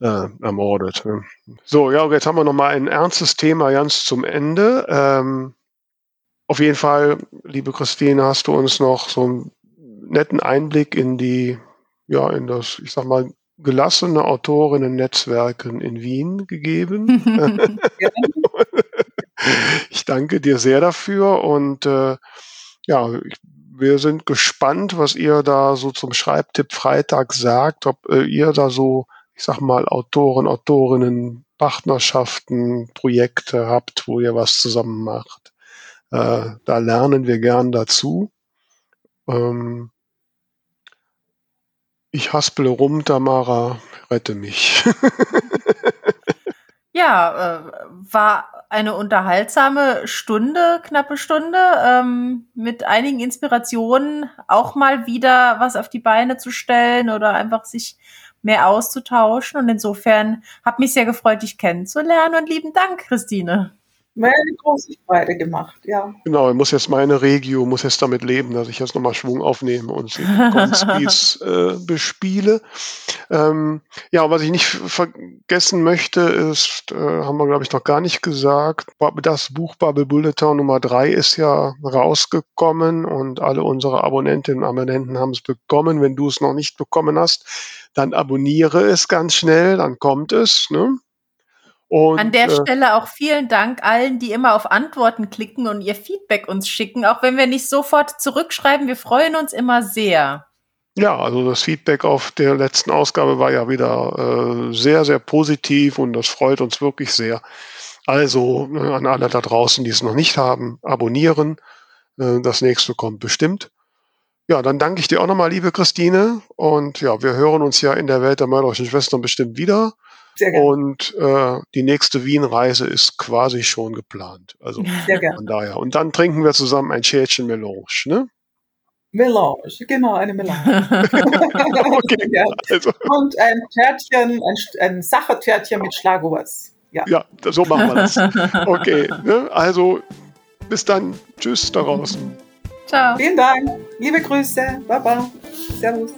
äh, ermordet. Ne? So, ja, jetzt haben wir nochmal ein ernstes Thema ganz zum Ende. Ähm, auf jeden Fall, liebe Christine, hast du uns noch so einen netten Einblick in die, ja, in das, ich sag mal, gelassene Autorinnen-Netzwerken in Wien gegeben. ich danke dir sehr dafür und äh, ja, ich, wir sind gespannt, was ihr da so zum Schreibtipp Freitag sagt, ob äh, ihr da so, ich sag mal, Autoren, Autorinnen, Partnerschaften, Projekte habt, wo ihr was zusammen macht. Äh, da lernen wir gern dazu. Ähm, ich haspele rum, Tamara, rette mich. ja, äh, war eine unterhaltsame Stunde, knappe Stunde, ähm, mit einigen Inspirationen, auch mal wieder was auf die Beine zu stellen oder einfach sich mehr auszutauschen. Und insofern hat mich sehr gefreut, dich kennenzulernen und lieben Dank, Christine mir eine große Freude gemacht, ja. Genau, ich muss jetzt meine Regio, muss jetzt damit leben, dass ich jetzt nochmal Schwung aufnehme und sie äh, bespiele. Ähm, ja, was ich nicht vergessen möchte, ist, äh, haben wir glaube ich noch gar nicht gesagt, das Buch Bubble Bulletin Nummer 3 ist ja rausgekommen und alle unsere Abonnentinnen und Abonnenten haben es bekommen. Wenn du es noch nicht bekommen hast, dann abonniere es ganz schnell, dann kommt es. Ne? Und, An der äh, Stelle auch vielen Dank allen, die immer auf Antworten klicken und ihr Feedback uns schicken, auch wenn wir nicht sofort zurückschreiben. Wir freuen uns immer sehr. Ja, also das Feedback auf der letzten Ausgabe war ja wieder äh, sehr, sehr positiv und das freut uns wirklich sehr. Also äh, an alle da draußen, die es noch nicht haben, abonnieren. Äh, das nächste kommt bestimmt. Ja, dann danke ich dir auch nochmal, liebe Christine. Und ja, wir hören uns ja in der Welt der mörderischen Schwestern bestimmt wieder. Sehr gerne. Und äh, die nächste Wien-Reise ist quasi schon geplant. Also Sehr gerne. von daher. Und dann trinken wir zusammen ein Schälchen Melange, ne? Melange, genau, eine Melange. okay, ja. also. Und ein Törtchen, ein, ein Sachertörtchen mit Schlagobers. Ja. ja, so machen wir das. Okay, ne? also bis dann. Tschüss da draußen. Ciao. Vielen Dank. Liebe Grüße. Baba. Servus.